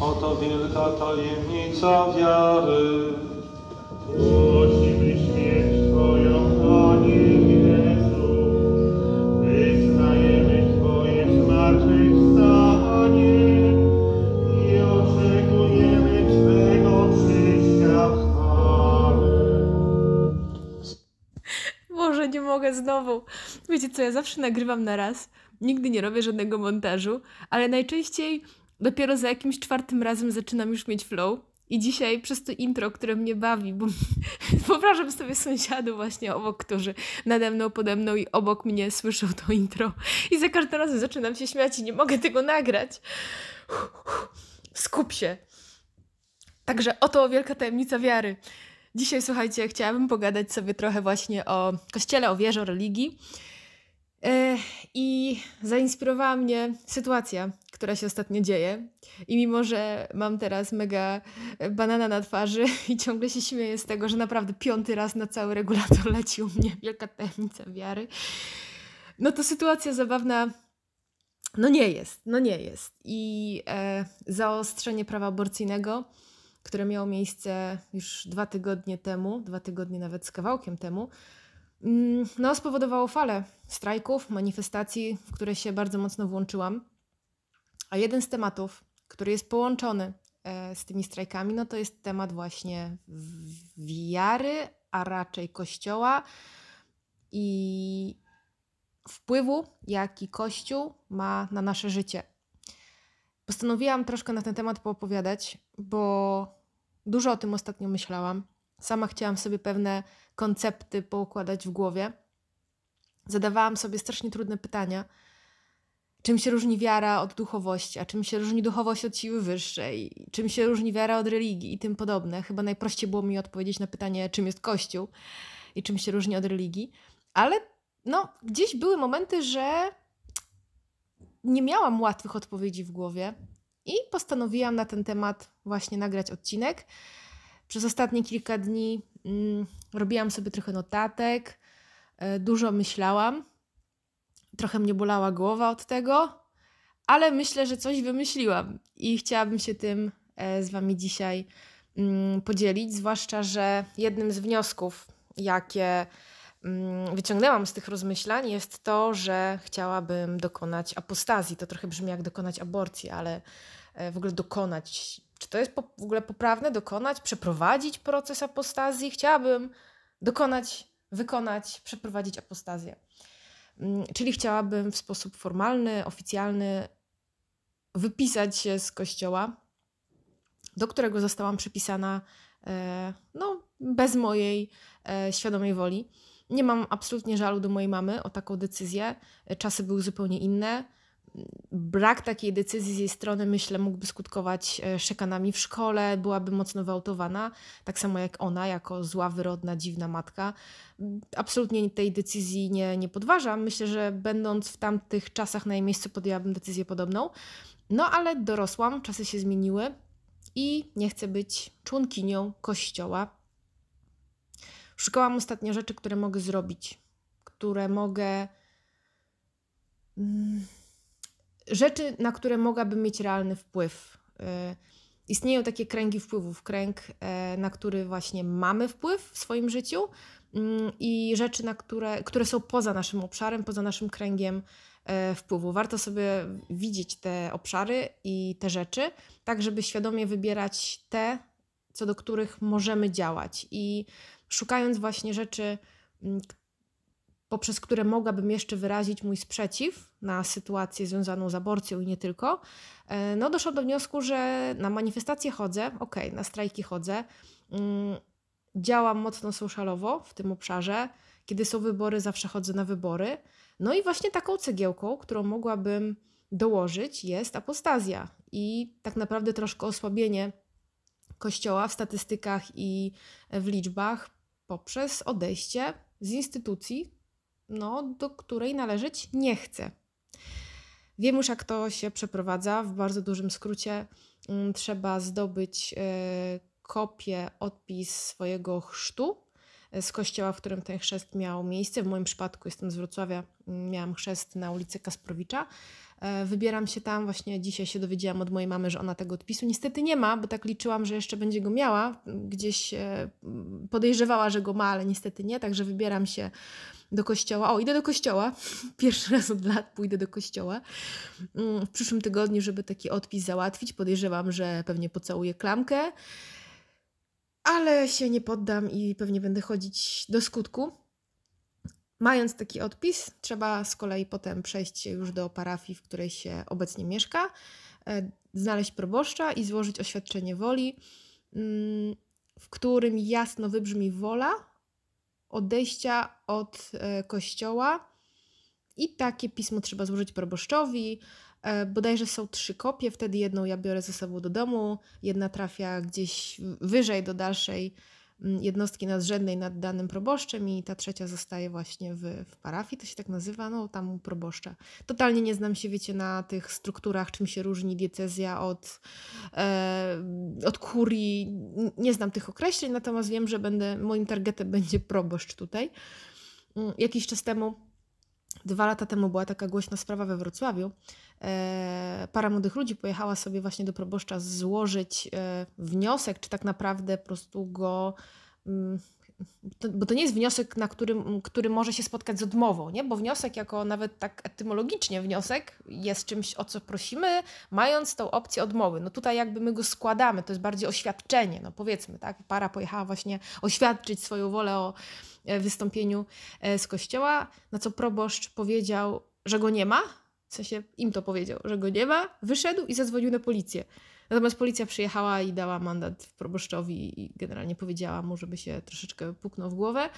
Oto wielka tajemnica wiary. Głosimy śmierć Twoją, Panie Jezu. Wyznajemy Twoje zmartwychwstanie i oczekujemy Twego przyjścia w chwale. Boże, nie mogę znowu. Wiecie co, ja zawsze nagrywam na raz. Nigdy nie robię żadnego montażu, ale najczęściej dopiero za jakimś czwartym razem zaczynam już mieć flow. I dzisiaj przez to intro, które mnie bawi, bo wyobrażam sobie sąsiadów właśnie obok, którzy nade mną, pode mną i obok mnie słyszą to intro. I za każdym razem zaczynam się śmiać i nie mogę tego nagrać. Skup się. Także oto wielka tajemnica wiary. Dzisiaj, słuchajcie, chciałabym pogadać sobie trochę właśnie o kościele, o wierze, o religii. E, I zainspirowała mnie sytuacja, która się ostatnio dzieje. I mimo, że mam teraz mega banana na twarzy i ciągle się śmieję z tego, że naprawdę piąty raz na cały regulator leci u mnie wielka tajemnica wiary, no to sytuacja zabawna no nie jest, no nie jest. I e, zaostrzenie prawa aborcyjnego, które miało miejsce już dwa tygodnie temu, dwa tygodnie nawet z kawałkiem temu, no spowodowało falę strajków, manifestacji, w które się bardzo mocno włączyłam. A jeden z tematów, który jest połączony e, z tymi strajkami, no to jest temat właśnie wiary, a raczej kościoła i wpływu, jaki Kościół ma na nasze życie. Postanowiłam troszkę na ten temat poopowiadać, bo dużo o tym ostatnio myślałam. Sama chciałam sobie pewne koncepty poukładać w głowie. Zadawałam sobie strasznie trudne pytania. Czym się różni wiara od duchowości, a czym się różni duchowość od siły wyższej, czym się różni wiara od religii i tym podobne. Chyba najprościej było mi odpowiedzieć na pytanie, czym jest Kościół i czym się różni od religii. Ale no, gdzieś były momenty, że nie miałam łatwych odpowiedzi w głowie i postanowiłam na ten temat właśnie nagrać odcinek. Przez ostatnie kilka dni robiłam sobie trochę notatek, e, dużo myślałam. Trochę mnie bolała głowa od tego, ale myślę, że coś wymyśliłam i chciałabym się tym e, z Wami dzisiaj mm, podzielić. Zwłaszcza, że jednym z wniosków, jakie mm, wyciągnęłam z tych rozmyślań, jest to, że chciałabym dokonać apostazji. To trochę brzmi jak dokonać aborcji, ale e, w ogóle dokonać. Czy to jest po, w ogóle poprawne? Dokonać, przeprowadzić proces apostazji? Chciałabym dokonać, wykonać, przeprowadzić apostazję. Mm, Czyli chciałabym w sposób formalny, oficjalny wypisać się z kościoła, do którego zostałam przypisana e, no, bez mojej e, świadomej woli. Nie mam absolutnie żalu do mojej mamy o taką decyzję. E, Czasy były zupełnie inne. Brak takiej decyzji z jej strony, myślę, mógłby skutkować e, szykanami w szkole, byłaby mocno wyautowana, tak samo jak ona, jako zła, wyrodna, dziwna matka. Absolutnie tej decyzji nie, nie podważam. Myślę, że będąc w tamtych czasach na jej miejscu, podjęłabym decyzję podobną. No ale dorosłam, czasy się zmieniły i nie chcę być członkinią kościoła. Szukałam ostatnio rzeczy, które mogę zrobić, które mogę. Rzeczy, na które mogłabym mieć realny wpływ. Y, Istnieją takie kręgi wpływów. Kręg, e, na który właśnie mamy wpływ w swoim życiu mm, i rzeczy, na które, które są poza naszym obszarem, poza naszym kręgiem e, wpływu. Warto sobie widzieć te obszary i te rzeczy, tak żeby świadomie wybierać te, co do których możemy działać. I szukając właśnie rzeczy, mm, poprzez które mogłabym jeszcze wyrazić mój sprzeciw na sytuację związaną z aborcją i nie tylko, e, no doszłam do wniosku, że na manifestacje chodzę, okej, na strajki chodzę, mm, działam mocno socialowo w tym obszarze, kiedy są wybory, zawsze chodzę na wybory. No i właśnie taką cegiełką, którą mogłabym dołożyć, jest apostazja i tak naprawdę troszkę osłabienie Kościoła w statystykach i w liczbach poprzez odejście z instytucji, no, do której należeć nie chce. Wiem już, jak to się przeprowadza. W bardzo dużym skrócie mm, trzeba zdobyć e, kopię, odpis swojego chrztu e, z kościoła, w którym ten chrzest miał miejsce. W moim przypadku jestem z Wrocławia, m, miałam chrzest na ulicy Kasprowicza. E, Wybieram się tam, właśnie dzisiaj się dowiedziałam od mojej mamy, że ona tego odpisu niestety nie ma, bo tak liczyłam, że jeszcze będzie go miała. Gdzieś e, podejrzewała, że go ma, ale niestety nie, także wybieram się do kościoła. O, idę do kościoła. Pierwszy raz od lat pójdę do kościoła. Mm, W przyszłym tygodniu, żeby taki odpis załatwić. Podejrzewam, że pewnie pocałuję klamkę, ale się nie poddam i pewnie będę chodzić do skutku. Mając taki odpis, trzeba z kolei potem przejść już do parafii, w której się obecnie mieszka, e, znaleźć proboszcza i złożyć oświadczenie woli, mm, w którym jasno wybrzmi wola odejścia od e, kościoła. I takie pismo trzeba złożyć proboszczowi. E, Bodajże są trzy kopie, wtedy jedną ja biorę ze sobą do domu, jedna trafia gdzieś wyżej do dalszej jednostki nadrzędnej nad danym proboszczem i ta trzecia zostaje właśnie w, w parafii, to się tak nazywa, no tam proboszcza. Totalnie nie znam się, wiecie, na tych strukturach, czym się różni diecezja od, e, od kurii. Nie znam tych określeń, natomiast wiem, że będę, moim targetem będzie proboszcz tutaj. Mm, Jakiś czas temu Dwa lata temu była taka głośna sprawa we Wrocławiu. E, para młodych ludzi pojechała sobie właśnie do proboszcza złożyć e, wniosek, czy tak naprawdę po prostu go. To, bo to nie jest wniosek, na którym, który może się spotkać z odmową, nie? bo wniosek, jako nawet tak etymologicznie wniosek, jest czymś, o co prosimy, mając tą opcję odmowy. No tutaj jakby my go składamy, to jest bardziej oświadczenie, no powiedzmy, tak? Para pojechała właśnie oświadczyć swoją wolę o e, wystąpieniu e, z kościoła, na co proboszcz powiedział, że go nie ma, w sensie im to powiedział, że go nie ma, wyszedł i zadzwonił na policję. Natomiast policja przyjechała i dała mandat proboszczowi i generalnie powiedziała mu, żeby się troszeczkę puknął w głowę.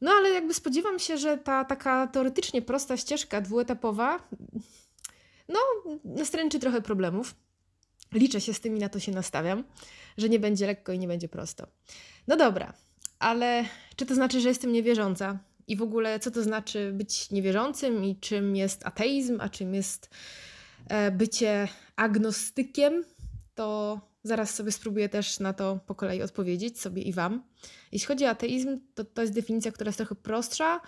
No ale jakby spodziewam się, że ta taka teoretycznie prosta ścieżka dwuetapowa no nastręczy trochę problemów. Liczę się z tym i na to się nastawiam, że nie będzie lekko i nie będzie prosto. No dobra, ale czy to znaczy, że jestem niewierząca? I w ogóle co to znaczy być niewierzącym i czym jest ateizm, a czym jest bycie agnostykiem? To zaraz sobie spróbuję też na to po kolei odpowiedzieć sobie i Wam. Jeśli chodzi o ateizm, to to jest definicja, która jest trochę prostsza.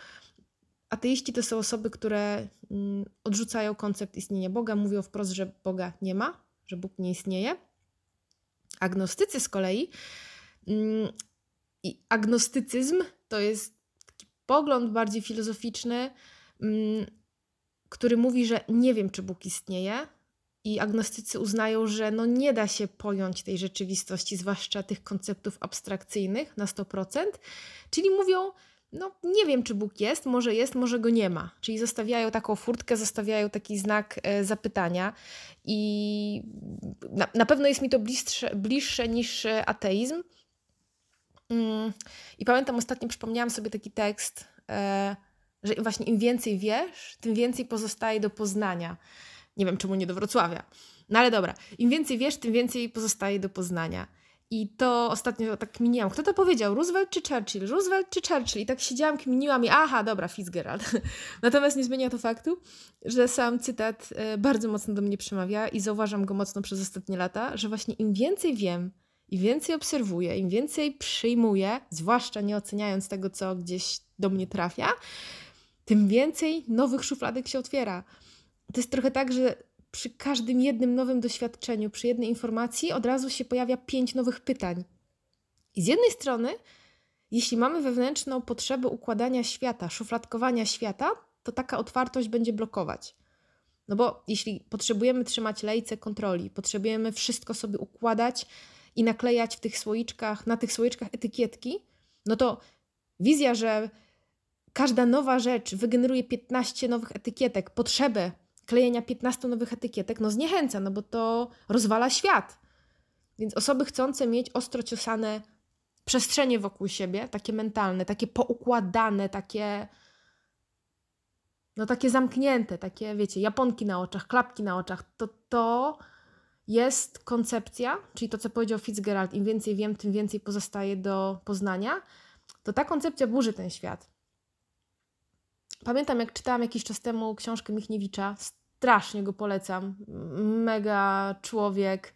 Ateiści to są osoby, które mm, odrzucają koncept istnienia Boga, mówią wprost, że Boga nie ma, że Bóg nie istnieje. Agnostycy z kolei mm, i agnostycyzm to jest taki pogląd bardziej filozoficzny, mm, który mówi, że nie wiem, czy Bóg istnieje. I agnostycy uznają, że no nie da się pojąć tej rzeczywistości, zwłaszcza tych konceptów abstrakcyjnych na 100%. Czyli mówią, no nie wiem, czy Bóg jest, może jest, może go nie ma. Czyli zostawiają taką furtkę, zostawiają taki znak e, zapytania. I na, na pewno jest mi to bliższe, bliższe niż e, ateizm. Mm, I pamiętam ostatnio przypomniałam sobie taki tekst, e, że właśnie im więcej wiesz, tym więcej pozostaje do poznania. Nie wiem, czemu nie do Wrocławia. No ale dobra, im więcej wiesz, tym więcej pozostaje do poznania. I to ostatnio tak kminiłam. Kto to powiedział? Roosevelt czy Churchill? Roosevelt czy Churchill? I tak siedziałam, kminiłam i aha, dobra, Fitzgerald. Natomiast nie zmienia to faktu, że sam cytat e, bardzo mocno do mnie przemawia i zauważam go mocno przez ostatnie lata, że właśnie im więcej wiem, im więcej obserwuję, im więcej przyjmuję, zwłaszcza nie oceniając tego, co gdzieś do mnie trafia, tym więcej nowych szufladek się otwiera. To jest trochę tak, że przy każdym jednym nowym doświadczeniu, przy jednej informacji od razu się pojawia pięć nowych pytań. I z jednej strony, jeśli mamy wewnętrzną potrzebę układania świata, szufladkowania świata, to taka otwartość będzie blokować. No bo jeśli potrzebujemy trzymać lejce kontroli, potrzebujemy wszystko sobie układać i naklejać w tych słoiczkach, na tych słoiczkach etykietki, no to wizja, że każda nowa rzecz wygeneruje 15 nowych etykietek, potrzebę klejenia 15 nowych etykietek, no zniechęca, no bo to rozwala świat. Więc osoby chcące mieć ostro ciosane przestrzenie wokół siebie, takie mentalne, takie poukładane, takie no takie zamknięte, takie wiecie, japonki na oczach, klapki na oczach, to to jest koncepcja, czyli to, co powiedział Fitzgerald, im więcej wiem, tym więcej pozostaje do poznania, to ta koncepcja burzy ten świat. Pamiętam, jak czytałam jakiś czas temu książkę Michniewicza, strasznie go polecam. Mega człowiek,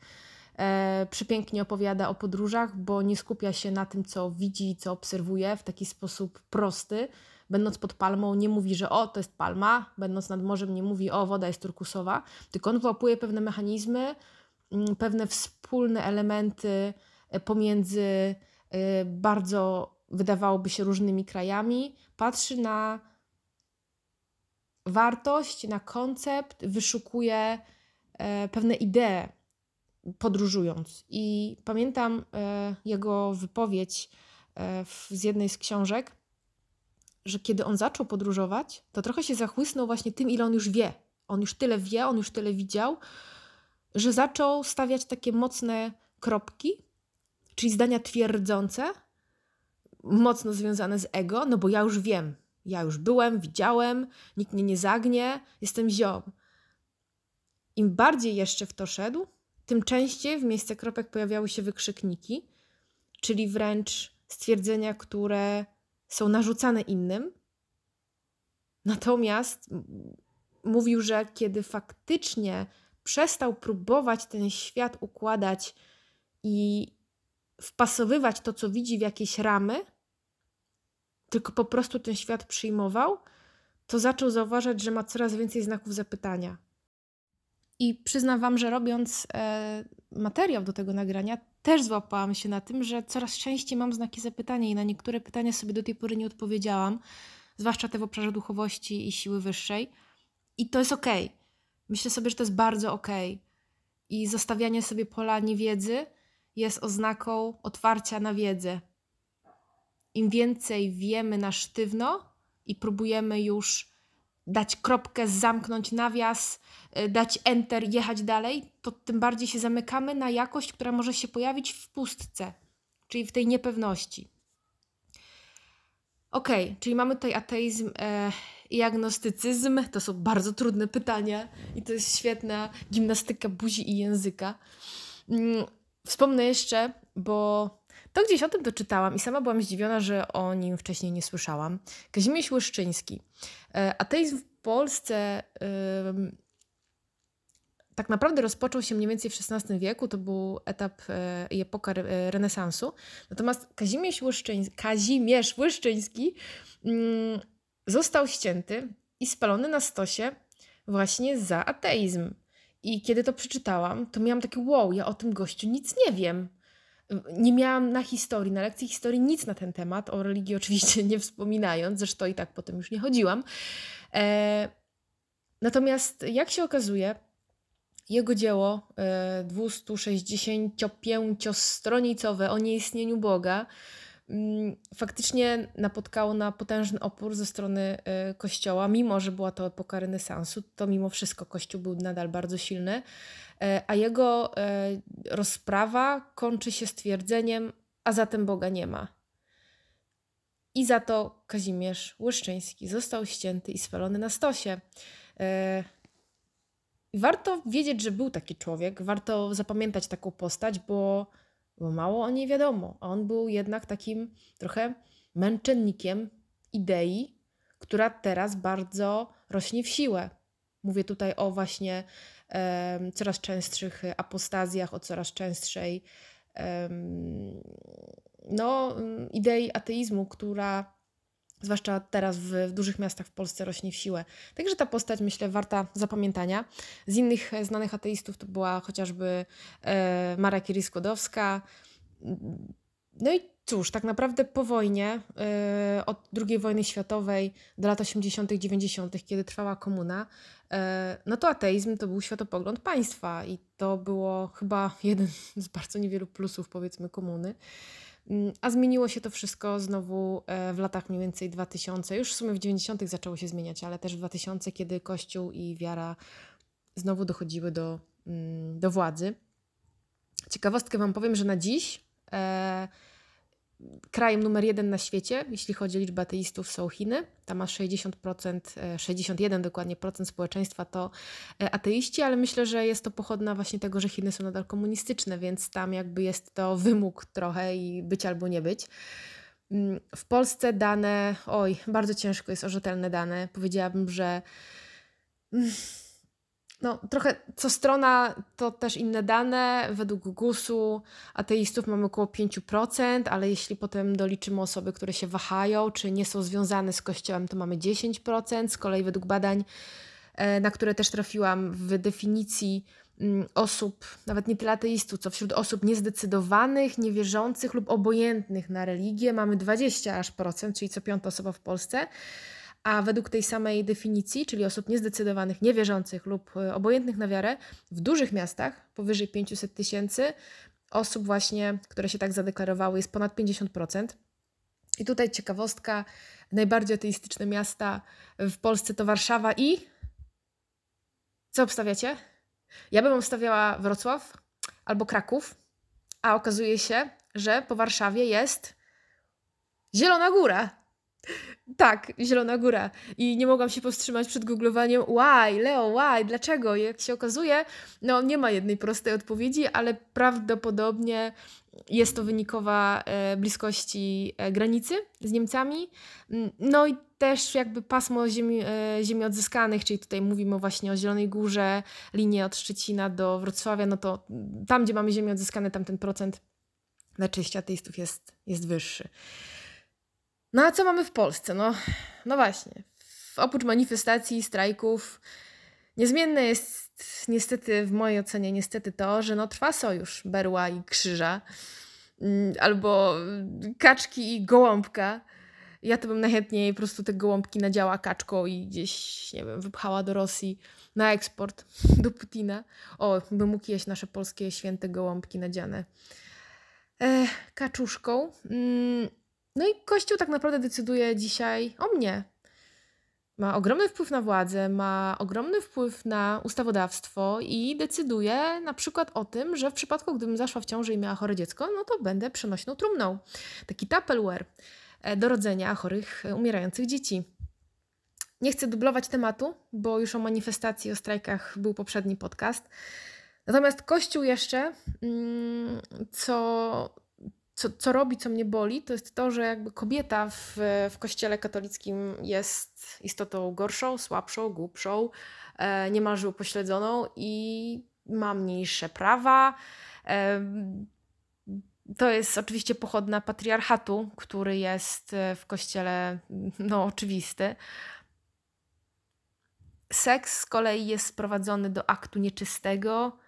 e, przepięknie opowiada o podróżach, bo nie skupia się na tym, co widzi co obserwuje w taki sposób prosty. Będąc pod palmą, nie mówi, że o, to jest palma, będąc nad morzem, nie mówi, o, woda jest turkusowa, tylko on wyłapuje pewne mechanizmy, mm, pewne wspólne elementy e, pomiędzy e, bardzo, wydawałoby się, różnymi krajami, patrzy na wartość, na koncept, wyszukuje e, pewne idee podróżując. I pamiętam e, jego wypowiedź e, z jednej z książek, że kiedy on zaczął podróżować, to trochę się zachłysnął właśnie tym, ile on już wie. On już tyle wie, on już tyle widział, że zaczął stawiać takie mocne kropki, czyli zdania twierdzące, mocno związane z ego, no bo ja już wiem, ja już byłem, widziałem, nikt mnie nie zagnie, jestem ziom. Im bardziej jeszcze w to szedł, tym częściej w miejsce kropek pojawiały się wykrzykniki, czyli wręcz stwierdzenia, które są narzucane innym. Natomiast mówił, że kiedy faktycznie przestał próbować ten świat układać i wpasowywać to, co widzi, w jakieś ramy, tylko po prostu ten świat przyjmował, to zaczął zauważać, że ma coraz więcej znaków zapytania. I przyznam Wam, że robiąc e, materiał do tego nagrania, też złapałam się na tym, że coraz częściej mam znaki zapytania i na niektóre pytania sobie do tej pory nie odpowiedziałam, zwłaszcza te w obszarze duchowości i siły wyższej. I to jest okej. Okay. Myślę sobie, że to jest bardzo okej. Okay. I zostawianie sobie pola niewiedzy jest oznaką otwarcia na wiedzę. Im więcej wiemy na sztywno i próbujemy już dać kropkę, zamknąć nawias, y, dać enter, jechać dalej, to tym bardziej się zamykamy na jakość, która może się pojawić w pustce, czyli w tej niepewności. Ok, czyli mamy tutaj ateizm e, i agnostycyzm. To są bardzo trudne pytania i to jest świetna gimnastyka buzi i języka. Mm, wspomnę jeszcze, bo to gdzieś o tym doczytałam i sama byłam zdziwiona, że o nim wcześniej nie słyszałam. Kazimierz Łyszczyński. E, ateizm w Polsce tak naprawdę rozpoczął się mniej więcej w XVI wieku, to był etap e, i epoka renesansu. Natomiast Kazimierz Łyszczyński, Kazimierz Łyszczyński został ścięty i spalony na stosie właśnie za ateizm. I kiedy to przeczytałam, to miałam takie wow, ja o tym gościu nic nie wiem nie miałam na historii, na lekcji historii nic na ten temat, o religii oczywiście nie wspominając, zresztą i tak potem już nie chodziłam. E, natomiast jak się okazuje, jego dzieło e, 265-stronicowe o nieistnieniu Boga faktycznie napotkało na potężny opór ze strony e, Kościoła, mimo że była to epoka renesansu, to mimo wszystko Kościół był nadal bardzo silny. E, a jego e, rozprawa kończy się stwierdzeniem, a zatem Boga nie ma. I za to Kazimierz Łyszczyński został ścięty i spalony na stosie. Warto wiedzieć, że był taki człowiek, warto zapamiętać taką postać, bo, bo mało o niej wiadomo. A on był jednak takim trochę męczennikiem idei, która teraz bardzo rośnie w siłę. Mówię tutaj o właśnie coraz częstszych apostazjach, o coraz częstszej no, idei ateizmu, która zwłaszcza teraz w, w, dużych miastach w Polsce rośnie w siłę. Także ta postać, myślę, warta zapamiętania. Z innych znanych ateistów to była chociażby e, Mara Curie-Skłodowska. No i cóż, tak naprawdę po wojnie, e, od II wojny światowej do lat 80., 90., kiedy trwała komuna, E, no to ateizm to był światopogląd państwa i to było chyba jeden z bardzo niewielu plusów, powiedzmy, komuny. Mm, a zmieniło się to wszystko znowu e, w latach mniej więcej 2000, już w sumie w 90. zaczęło się zmieniać, ale też w 2000, kiedy Kościół i wiara znowu dochodziły do, mm, do władzy. Ciekawostkę Wam powiem, że na dziś e, krajem numer jeden na świecie, jeśli chodzi o liczbę ateistów, są Chiny. Tam ma 60%, 61 dokładnie procent społeczeństwa to e, ateiści, ale myślę, że jest to pochodna właśnie tego, że Chiny są nadal komunistyczne, więc tam jakby jest to wymóg trochę i być albo nie być. Mm, w Polsce dane, oj, bardzo ciężko jest o rzetelne dane. Powiedziałabym, że mm, no, trochę co strona to też inne dane. Według GUS-u ateistów mamy około 5%, ale jeśli potem doliczymy osoby, które się wahają, czy nie są związane z Kościołem, to mamy 10%. Z kolei według badań, e, na które też trafiłam w definicji mm, osób, nawet nie tyle ateistów, co wśród osób niezdecydowanych, niewierzących lub obojętnych na religię, mamy 20 aż procent, czyli co piąta osoba w Polsce. A według tej samej definicji, czyli osób niezdecydowanych, niewierzących lub e, obojętnych na wiarę, w dużych miastach, powyżej 500 tysięcy, osób właśnie, które się tak zadeklarowały, jest ponad 50%. I tutaj ciekawostka, najbardziej ateistyczne miasta w Polsce to Warszawa i... Co obstawiacie? Ja bym obstawiała Wrocław albo Kraków, a okazuje się, że po Warszawie jest Zielona Góra. Tak, Zielona Góra. I nie mogłam się powstrzymać przed googlowaniem why, Leo, why, dlaczego? I jak się okazuje, no nie ma jednej prostej odpowiedzi, ale prawdopodobnie jest to wynikowa e, bliskości e, granicy z Niemcami. Mm, no i też jakby pasmo ziemi, e, ziemi odzyskanych, czyli tutaj mówimy właśnie o Zielonej Górze, linię od Szczecina do Wrocławia, no to tam, gdzie mamy ziemię odzyskane, tam ten procent na czyści ateistów jest, jest wyższy. No a co mamy w Polsce? No, no właśnie. Oprócz manifestacji, strajków, niezmienne jest niestety, w mojej ocenie, niestety to, że no, trwa sojusz berła i krzyża, mm, albo kaczki i gołąbka. Ja to bym najchętniej po prostu te gołąbki nadziała kaczką i gdzieś, nie wiem, wypchała do Rosji na eksport do Putina. O, by mógł jeść nasze polskie święte gołąbki nadziane e, kaczuszką. Mm, no i Kościół tak naprawdę decyduje dzisiaj o mnie. Ma ogromny wpływ na władzę, ma ogromny wpływ na ustawodawstwo i decyduje na przykład o tym, że w przypadku, gdybym zaszła w ciąży i miała chore dziecko, no to będę przenośną trumną. Taki Tupperware e, do rodzenia chorych, e, umierających dzieci. Nie chcę dublować tematu, bo już o manifestacji, o strajkach był poprzedni podcast. Natomiast Kościół jeszcze, mm, co co, co robi, co mnie boli, to jest to, że jakby kobieta w, w kościele katolickim jest istotą gorszą, słabszą, głupszą, e, niemalże upośledzoną i ma mniejsze prawa. E, to jest oczywiście pochodna patriarchatu, który jest e, w kościele no, oczywisty. Seks z kolei jest sprowadzony do aktu nieczystego,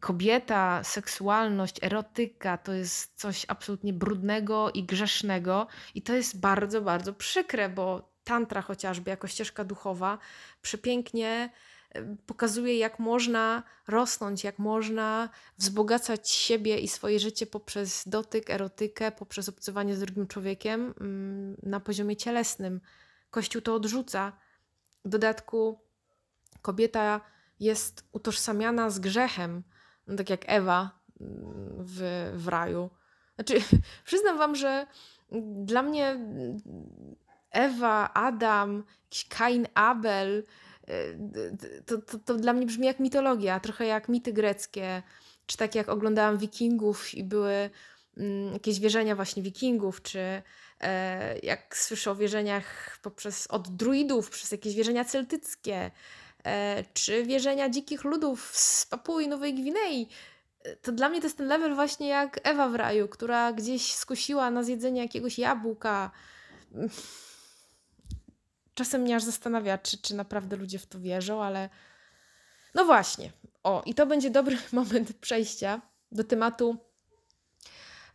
kobieta, seksualność, erotyka to jest coś absolutnie brudnego i grzesznego, i to jest bardzo, bardzo przykre, bo tantra chociażby jako ścieżka duchowa przepięknie e, pokazuje, jak można rosnąć, jak można wzbogacać siebie i swoje życie poprzez dotyk, erotykę, poprzez obcowanie z drugim człowiekiem mm, na poziomie cielesnym. Kościół to odrzuca. W dodatku kobieta jest utożsamiana z grzechem, no tak jak Ewa mm, w, w raju. Znaczy, przyznam Wam, że dla mnie Ewa, Adam, jakiś Kain, Abel, y, to, to, to dla mnie brzmi jak mitologia, trochę jak mity greckie, czy tak jak oglądałam Wikingów i były mm, jakieś wierzenia właśnie Wikingów, czy e, jak słyszę o wierzeniach poprzez, od druidów, przez jakieś wierzenia celtyckie, czy wierzenia dzikich ludów z Papui Nowej Gwinei. E, to dla mnie to jest ten level właśnie jak Ewa w raju, która gdzieś skusiła na zjedzenie jakiegoś jabłka. Czasem mnie aż zastanawia, czy, czy naprawdę ludzie w to wierzą, ale no właśnie. O, i to będzie dobry moment przejścia do tematu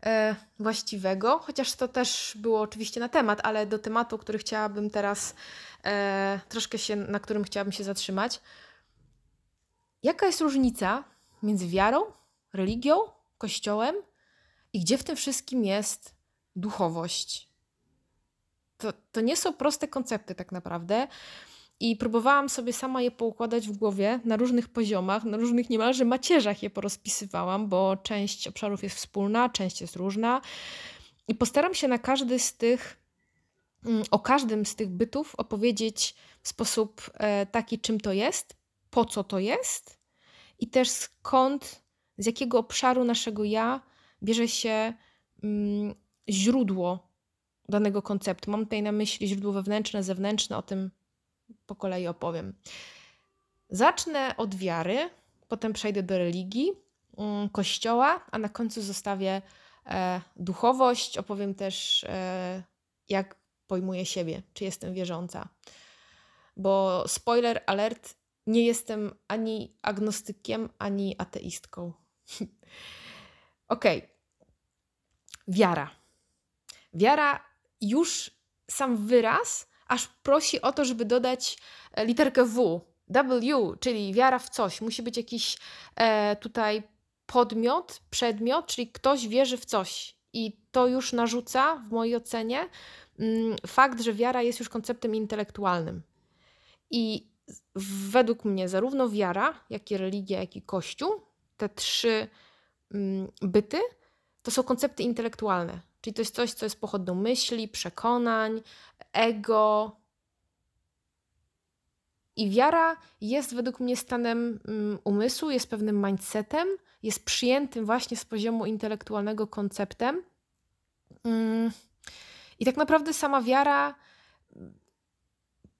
e, właściwego, chociaż to też było oczywiście na temat, ale do tematu, który chciałabym teraz e, troszkę się, na którym chciałabym się zatrzymać. Jaka jest różnica między wiarą, religią, kościołem i gdzie w tym wszystkim jest duchowość? To, to nie są proste koncepty, tak naprawdę. I próbowałam sobie sama je poukładać w głowie na różnych poziomach, na różnych niemalże macierzach je porozpisywałam, bo część obszarów jest wspólna, część jest różna. I postaram się na każdy z tych o każdym z tych bytów opowiedzieć w sposób e, taki, czym to jest, po co to jest i też skąd, z jakiego obszaru naszego ja bierze się mm, źródło danego konceptu. Mam tutaj na myśli źródło wewnętrzne, zewnętrzne, o tym po kolei opowiem. Zacznę od wiary, potem przejdę do religii, mm, kościoła, a na końcu zostawię e, duchowość. Opowiem też, e, jak pojmuję siebie, czy jestem wierząca. Bo spoiler alert, nie jestem ani agnostykiem, ani ateistką. Okej. Okay. Wiara. Wiara już sam wyraz aż prosi o to, żeby dodać e, literkę W, W, czyli wiara w coś. Musi być jakiś e, tutaj podmiot, przedmiot, czyli ktoś wierzy w coś. I to już narzuca, w mojej ocenie, mm, fakt, że wiara jest już konceptem intelektualnym. I według mnie zarówno wiara, jak i religia, jak i kościół, te trzy mm, byty, to są koncepty intelektualne. Czyli to jest coś, co jest pochodną myśli, przekonań, ego. I wiara jest według mnie stanem mm, umysłu, jest pewnym mindsetem, jest przyjętym właśnie z poziomu intelektualnego konceptem. Mm. I tak naprawdę sama wiara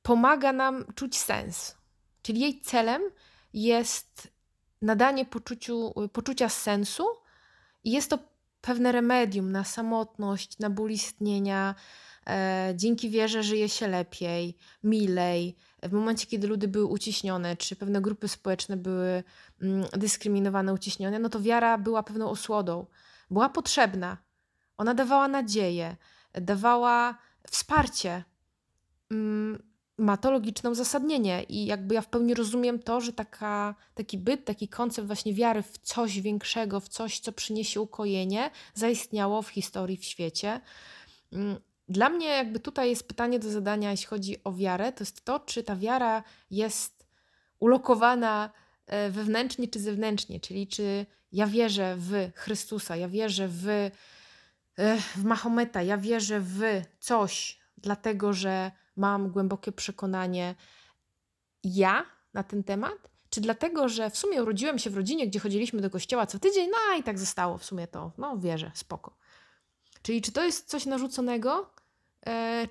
pomaga nam czuć sens. Czyli jej celem jest nadanie poczuciu, poczucia sensu i jest to pewne remedium na samotność, na ból istnienia. E, dzięki wierze żyje się lepiej, milej. W momencie, kiedy ludy były uciśnione, czy pewne grupy społeczne były mm, dyskryminowane, uciśnione, no to wiara była pewną osłodą. Była potrzebna. Ona dawała nadzieję, dawała wsparcie. Mm, ma to logiczne uzasadnienie i jakby ja w pełni rozumiem to, że taka, taki byt, taki koncept właśnie wiary w coś większego, w coś, co przyniesie ukojenie, zaistniało w historii, w świecie. Dla mnie jakby tutaj jest pytanie do zadania, jeśli chodzi o wiarę, to jest to, czy ta wiara jest ulokowana e, wewnętrznie czy zewnętrznie, czyli czy ja wierzę w Chrystusa, ja wierzę w, e, w Mahometa, ja wierzę w coś, dlatego że mam głębokie przekonanie ja na ten temat, czy dlatego, że w sumie urodziłem się w rodzinie, gdzie chodziliśmy do kościoła co tydzień, no i tak zostało w sumie to, no wierzę, spoko. Czyli czy to jest coś narzuconego,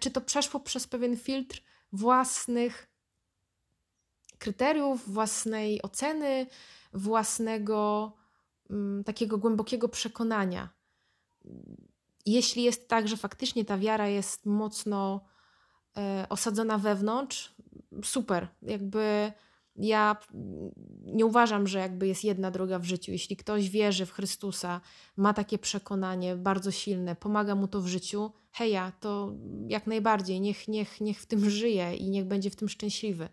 czy to przeszło przez pewien filtr własnych kryteriów, własnej oceny, własnego mm, takiego głębokiego przekonania. Jeśli jest tak, że faktycznie ta wiara jest mocno E, osadzona wewnątrz, super. Jakby ja nie uważam, że jakby jest jedna droga w życiu. Jeśli ktoś wierzy w Chrystusa, ma takie przekonanie bardzo silne, pomaga mu to w życiu, heja, to jak najbardziej, niech, niech, niech w tym żyje i niech będzie w tym szczęśliwy.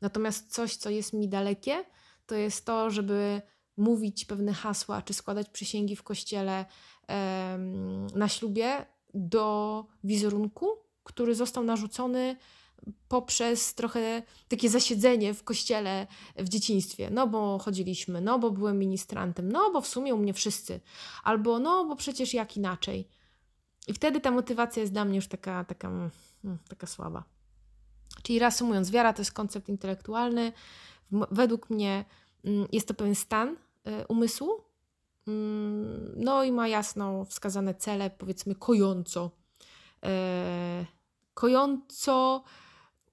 Natomiast coś, co jest mi dalekie, to jest to, żeby mówić pewne hasła, czy składać przysięgi w kościele na ślubie do wizerunku, który został narzucony poprzez trochę takie zasiedzenie w kościele w dzieciństwie. No bo chodziliśmy, no bo byłem ministrantem, no bo w sumie u mnie wszyscy, albo no bo przecież jak inaczej. I wtedy ta motywacja jest dla mnie już taka, taka, hmm, taka słaba. Czyli reasumując, wiara to jest koncept intelektualny. Według mnie mm, jest to pewien stan y, umysłu, mm, no i ma jasno wskazane cele, powiedzmy kojąco y, kojąco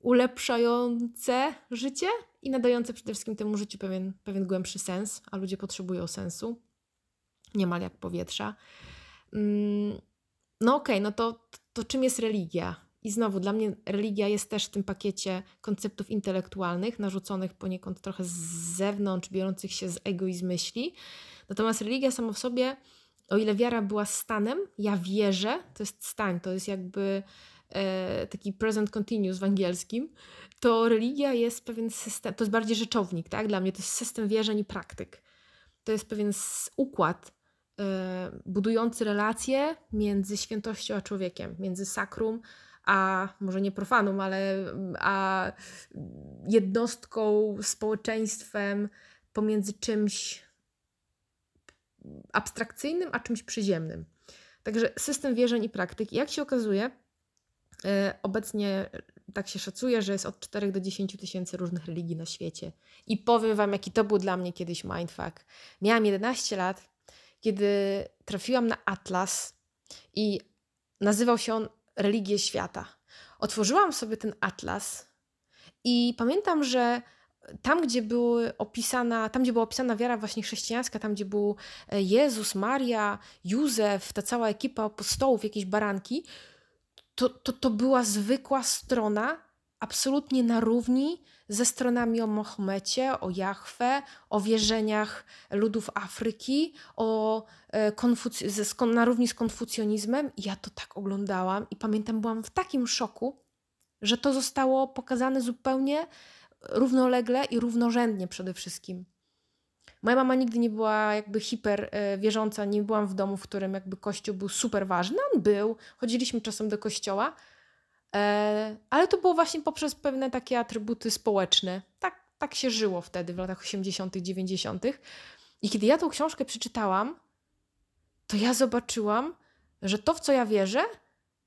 ulepszające życie i nadające przede wszystkim temu życiu pewien, pewien głębszy sens, a ludzie potrzebują sensu, niemal jak powietrza. Mm, no okej, okay, no to, to czym jest religia? I znowu, dla mnie religia jest też w tym pakiecie konceptów intelektualnych, narzuconych poniekąd trochę z zewnątrz, biorących się z ego i z myśli. Natomiast religia sama w sobie, o ile wiara była stanem, ja wierzę, to jest stań, to jest jakby taki present continuous w angielskim, to religia jest pewien system, to jest bardziej rzeczownik, tak? Dla mnie to jest system wierzeń i praktyk. To jest pewien układ e, budujący relacje między świętością a człowiekiem, między sakrum a może nie profanum, ale a jednostką, społeczeństwem, pomiędzy czymś abstrakcyjnym, a czymś przyziemnym. Także system wierzeń i praktyk. Jak się okazuje, E, obecnie tak się szacuje, że jest od 4 do 10 tysięcy różnych religii na świecie. I powiem Wam, jaki to był dla mnie kiedyś mindfuck. Miałam 11 lat, kiedy trafiłam na Atlas i nazywał się on Religie Świata. Otworzyłam sobie ten Atlas i pamiętam, że tam, gdzie były opisana, tam, gdzie była opisana wiara właśnie chrześcijańska, tam, gdzie był e, Jezus, Maria, Józef, ta cała ekipa apostołów, jakieś baranki, to, to, to była zwykła strona, absolutnie na równi ze stronami o Mahomecie, o Jahwe, o wierzeniach ludów Afryki, o e, ze, na równi z konfucjonizmem. I ja to tak oglądałam i pamiętam, byłam w takim szoku, że to zostało pokazane zupełnie równolegle i równorzędnie przede wszystkim. Moja mama nigdy nie była jakby hiper e, wierząca, nie byłam w domu, w którym jakby kościół był super ważny. On był, chodziliśmy czasem do kościoła, e, ale to było właśnie poprzez pewne takie atrybuty społeczne. Tak, tak się żyło wtedy, w latach 80., 90. I kiedy ja tą książkę przeczytałam, to ja zobaczyłam, że to, w co ja wierzę,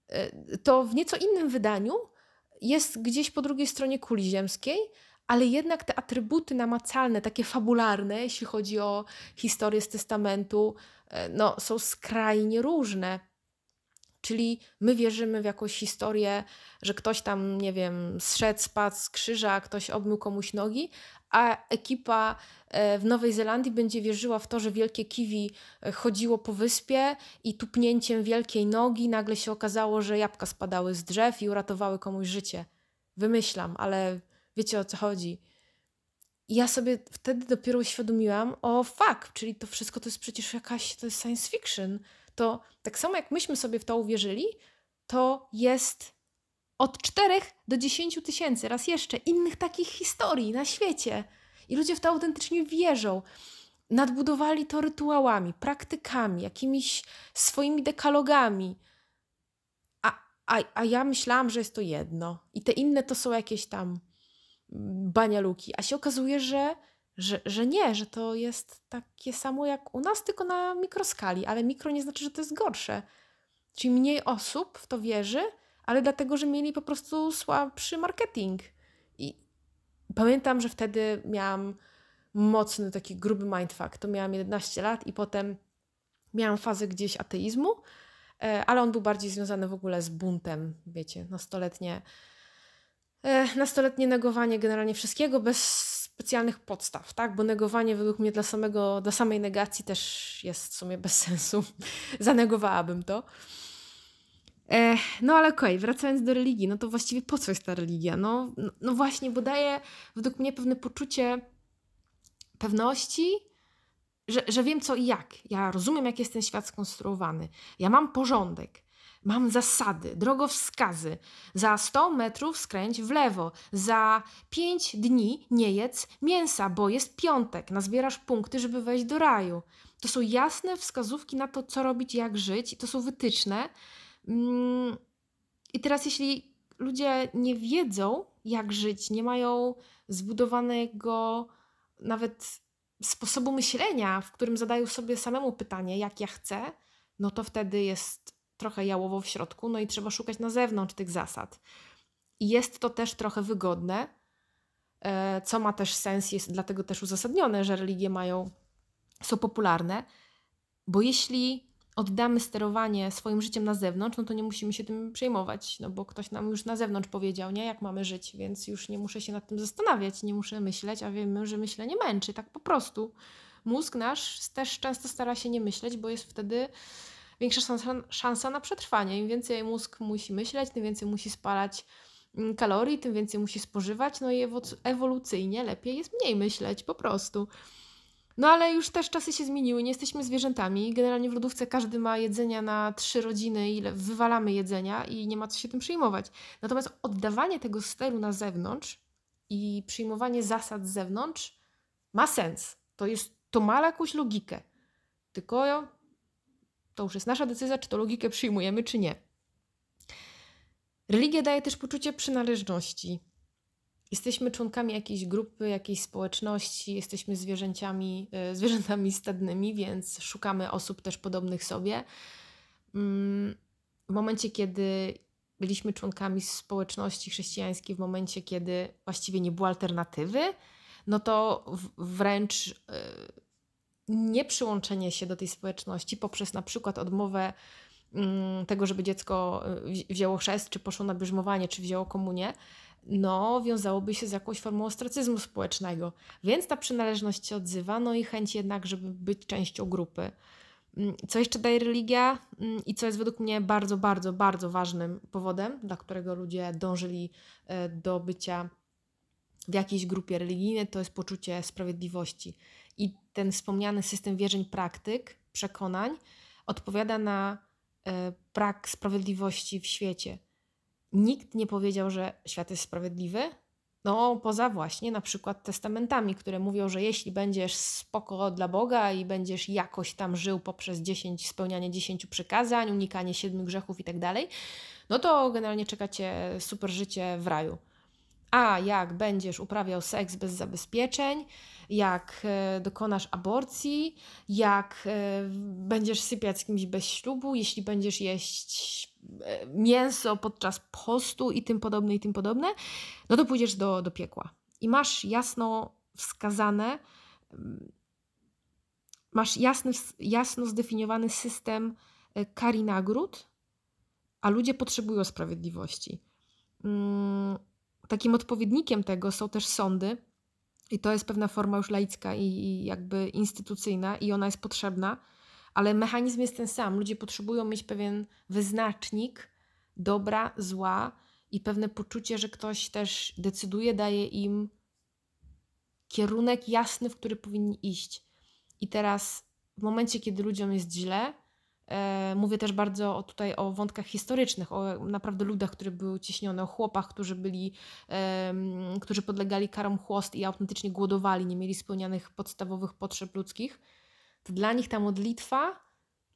e, to w nieco innym wydaniu jest gdzieś po drugiej stronie kuli ziemskiej, ale jednak te atrybuty namacalne, takie fabularne, jeśli chodzi o historię z testamentu, e, no, są skrajnie różne. Czyli my wierzymy w jakąś historię, że ktoś tam, nie wiem, zszedł, spadł z krzyża, ktoś obmył komuś nogi, a ekipa e, w Nowej Zelandii będzie wierzyła w to, że wielkie kiwi e, chodziło po wyspie i tupnięciem wielkiej nogi nagle się okazało, że jabłka spadały z drzew i uratowały komuś życie. Wymyślam, ale wiecie o co chodzi. I ja sobie wtedy dopiero uświadomiłam, o fuck, czyli to wszystko to jest przecież jakaś, to jest science fiction. To tak samo jak myśmy sobie w to uwierzyli, to jest od 4 do 10 tysięcy, raz jeszcze, innych takich historii na świecie. I ludzie w to autentycznie wierzą. Nadbudowali to rytuałami, praktykami, jakimiś swoimi dekalogami. A, a, a ja myślałam, że jest to jedno. I te inne to są jakieś tam banialuki. A się okazuje, że, że, że nie, że to jest takie samo jak u nas, tylko na mikroskali. Ale mikro nie znaczy, że to jest gorsze. Czyli mniej osób w to wierzy, ale dlatego, że mieli po prostu słabszy marketing. I pamiętam, że wtedy miałam mocny taki gruby mindfuck. To miałam 11 lat i potem miałam fazę gdzieś ateizmu, e, ale on był bardziej związany w ogóle z buntem, wiecie, nastoletnie, nastoletnie negowanie generalnie wszystkiego bez specjalnych podstaw, tak? Bo negowanie według mnie dla, samego, dla samej negacji też jest w sumie bez sensu. Zanegowałabym to. E, no ale okej, okay, wracając do religii, no to właściwie po co jest ta religia? No, no, no właśnie, bo daje według mnie pewne poczucie pewności, że, że wiem co i jak. Ja rozumiem, jak jest ten świat skonstruowany. Ja mam porządek. Mam zasady, drogowskazy. Za 100 metrów skręć w lewo. Za 5 dni nie jedz mięsa, bo jest piątek. Nazbierasz punkty, żeby wejść do raju. To są jasne wskazówki na to, co robić, jak żyć. To są wytyczne. Mm, I teraz, jeśli ludzie nie wiedzą, jak żyć, nie mają zbudowanego nawet sposobu myślenia, w którym zadają sobie samemu pytanie, jak ja chcę, no to wtedy jest trochę jałowo w środku, no i trzeba szukać na zewnątrz tych zasad. I jest to też trochę wygodne, e, co ma też sens, jest dlatego też uzasadnione, że religie mają, są popularne, bo jeśli oddamy sterowanie swoim życiem na zewnątrz, no to nie musimy się tym przejmować, no bo ktoś nam już na zewnątrz powiedział, nie, jak mamy żyć, więc już nie muszę się nad tym zastanawiać, nie muszę myśleć, a wiemy, że myślenie męczy, tak po prostu. Mózg nasz też często stara się nie myśleć, bo jest wtedy większa szansa, szansa na przetrwanie. Im więcej mózg musi myśleć, tym więcej musi spalać mm, kalorii, tym więcej musi spożywać, no i ewolucyjnie lepiej jest mniej myśleć, po prostu. No ale już też czasy się zmieniły, nie jesteśmy zwierzętami. Generalnie w lodówce każdy ma jedzenia na trzy rodziny, ile wywalamy jedzenia i nie ma co się tym przejmować. Natomiast oddawanie tego steru na zewnątrz i przyjmowanie zasad z zewnątrz ma sens. To, jest, to ma jakąś logikę. Tylko to już jest nasza decyzja, czy to logikę przyjmujemy, czy nie. Religia daje też poczucie przynależności. Jesteśmy członkami jakiejś grupy, jakiejś społeczności, jesteśmy zwierzęciami, e, zwierzętami stadnymi, więc szukamy osób też podobnych sobie. Mm, w momencie, kiedy byliśmy członkami społeczności chrześcijańskiej, w momencie, kiedy właściwie nie było alternatywy, no to wręcz e, nie przyłączenie się do tej społeczności poprzez na przykład odmowę mm, tego, żeby dziecko e, wzięło chrzest, czy poszło na bierzmowanie, czy wzięło komunię, no, wiązałoby się z jakąś formą ostracyzmu społecznego. Więc ta przynależność się odzywa, no i chęć jednak, żeby być częścią grupy. Mm, Co jeszcze daje religia mm, i co jest według mnie bardzo, bardzo, bardzo ważnym powodem, dla którego ludzie dążyli e, do bycia w jakiejś grupie religijnej, to jest poczucie sprawiedliwości. Ten wspomniany system wierzeń, praktyk, przekonań odpowiada na e, brak sprawiedliwości w świecie. Nikt nie powiedział, że świat jest sprawiedliwy, no, poza właśnie na przykład testamentami, które mówią, że jeśli będziesz spoko dla Boga i będziesz jakoś tam żył poprzez 10, spełnianie 10 przykazań, unikanie siedmiu grzechów i tak dalej, no to generalnie czeka cię super życie w raju. A jak będziesz uprawiał seks bez zabezpieczeń, jak e, dokonasz aborcji, jak e, będziesz sypiać z kimś bez ślubu, jeśli będziesz jeść e, mięso podczas postu i tym podobne, i tym podobne, no to pójdziesz do, do piekła. I masz jasno wskazane, mm, masz jasny, jasno zdefiniowany system kar i nagród, a ludzie potrzebują sprawiedliwości. Mm, Takim odpowiednikiem tego są też sądy, i to jest pewna forma już laicka i, jakby instytucyjna, i ona jest potrzebna, ale mechanizm jest ten sam. Ludzie potrzebują mieć pewien wyznacznik dobra, zła i pewne poczucie, że ktoś też decyduje, daje im kierunek jasny, w który powinni iść. I teraz, w momencie, kiedy ludziom jest źle, mówię też bardzo o, tutaj o wątkach historycznych, o naprawdę ludach, które były uciśnione, o chłopach, którzy byli, którzy podlegali karom chłost i autentycznie głodowali, nie mieli spełnianych podstawowych potrzeb ludzkich, to dla nich ta modlitwa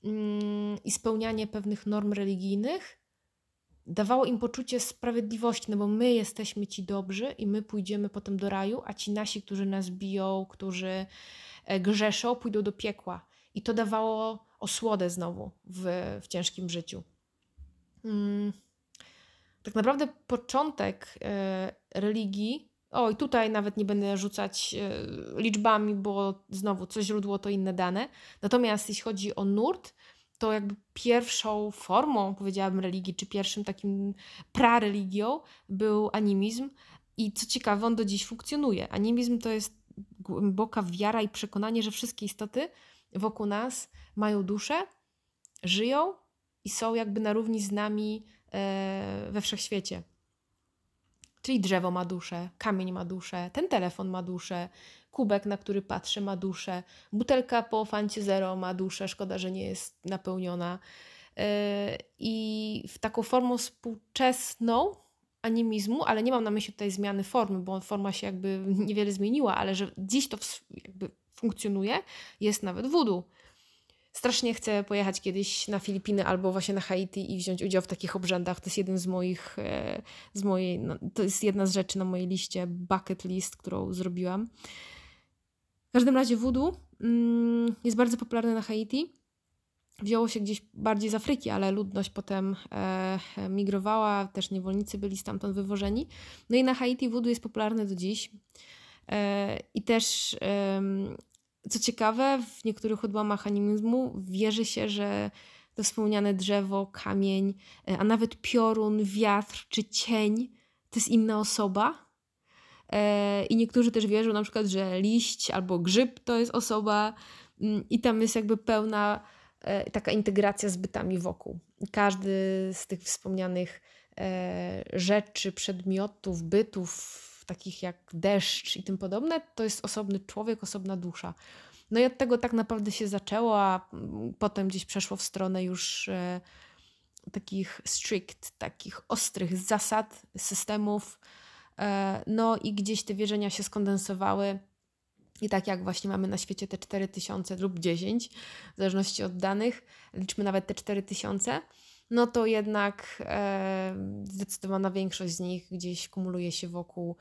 mm, i spełnianie pewnych norm religijnych dawało im poczucie sprawiedliwości, no bo my jesteśmy ci dobrzy i my pójdziemy potem do raju, a ci nasi, którzy nas biją, którzy e, grzeszą, pójdą do piekła. I to dawało osłodę znowu w, w ciężkim życiu. Mm. Tak naprawdę początek e, religii, i tutaj nawet nie będę rzucać e, liczbami, bo znowu co źródło to inne dane. Natomiast jeśli chodzi o nurt, to jakby pierwszą formą, powiedziałabym, religii, czy pierwszym takim prareligią był animizm. I co ciekawe, on do dziś funkcjonuje. Animizm to jest głęboka wiara i przekonanie, że wszystkie istoty wokół nas mają duszę, żyją i są jakby na równi z nami e, we wszechświecie. Czyli drzewo ma duszę, kamień ma duszę, ten telefon ma duszę, kubek, na który patrzę, ma duszę, butelka po fancie zero ma duszę, szkoda, że nie jest napełniona. E, I w taką formą współczesną animizmu, ale nie mam na myśli tutaj zmiany formy, bo forma się jakby niewiele zmieniła, ale że dziś to jakby funkcjonuje, jest nawet voodoo. Strasznie chcę pojechać kiedyś na Filipiny albo właśnie na Haiti i wziąć udział w takich obrzędach. To jest jeden z moich, e, z mojej, no, to jest jedna z rzeczy na mojej liście bucket list, którą zrobiłam. W każdym razie voodoo mm, jest bardzo popularne na Haiti. Wzięło się gdzieś bardziej z Afryki, ale ludność potem e, migrowała, też niewolnicy byli stamtąd wywożeni. No i na Haiti voodoo jest popularne do dziś. E, I też co ciekawe, w niektórych odłamach animizmu wierzy się, że to wspomniane drzewo, kamień, e, a nawet piorun, wiatr czy cień to jest inna osoba. E, I niektórzy też wierzą na przykład, że liść albo grzyb to jest osoba, mm, i tam jest jakby pełna taka integracja z bytami wokół. Każdy z tych wspomnianych rzeczy, przedmiotów, bytów, takich jak deszcz i tym podobne, to jest osobny człowiek, osobna dusza. No i od tego tak naprawdę się zaczęło, a potem gdzieś przeszło w stronę już e, takich strict, takich ostrych zasad, systemów. E, no i gdzieś te wierzenia się skondensowały. I tak jak właśnie mamy na świecie te 4000 lub 10, w zależności od danych, liczmy nawet te 4000, no to jednak zdecydowana większość z nich gdzieś kumuluje się wokół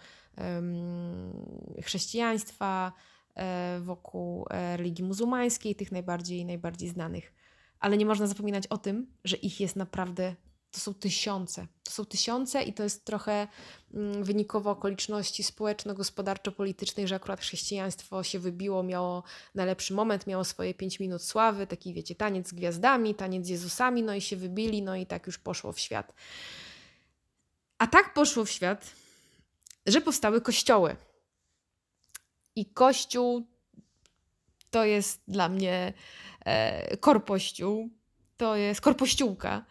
chrześcijaństwa, e, wokół e, religii muzułmańskiej, tych najbardziej najbardziej znanych. Ale nie można zapominać o tym, że ich jest naprawdę to są tysiące. To są tysiące i to jest trochę mm, wynikowo okoliczności społeczno-gospodarczo-politycznej, że akurat chrześcijaństwo się wybiło, miało najlepszy moment, miało swoje pięć minut sławy, taki wiecie, taniec z gwiazdami, taniec z Jezusami, no i się wybili, no i tak już poszło w świat. A tak poszło w świat, że powstały kościoły. I kościół to jest dla mnie e, korpościół, to jest korpościółka.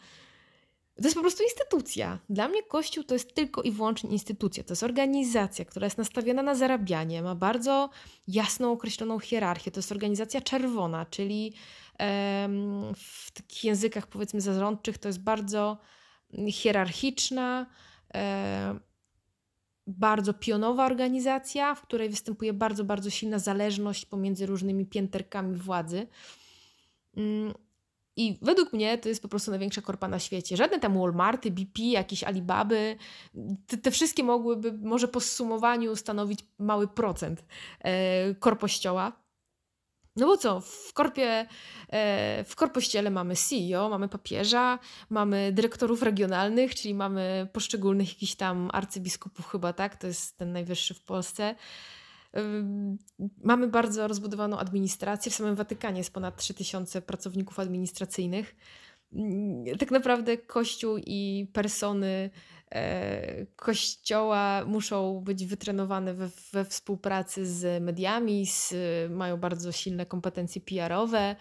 To jest po prostu instytucja. Dla mnie Kościół to jest tylko i wyłącznie instytucja. To jest organizacja, która jest nastawiona na zarabianie, ma bardzo jasną, określoną hierarchię. To jest organizacja czerwona, czyli w takich językach powiedzmy zarządczych to jest bardzo hierarchiczna, em, bardzo pionowa organizacja, w której występuje bardzo, bardzo silna zależność pomiędzy różnymi pięterkami władzy. I według mnie to jest po prostu największa korpa na świecie. Żadne tam Walmarty, BP, jakieś Alibaby, te, te wszystkie mogłyby może po zsumowaniu stanowić mały procent e, korpościoła. No bo co, w korpie, e, w korpościele mamy CEO, mamy papieża, mamy dyrektorów regionalnych, czyli mamy poszczególnych jakichś tam arcybiskupów chyba, tak? To jest ten najwyższy w Polsce. Mamy bardzo rozbudowaną administrację. W samym Watykanie jest ponad 3000 pracowników administracyjnych. Tak naprawdę Kościół i persony e, Kościoła muszą być wytrenowane we, we współpracy z mediami, z, mają bardzo silne kompetencje PR-owe,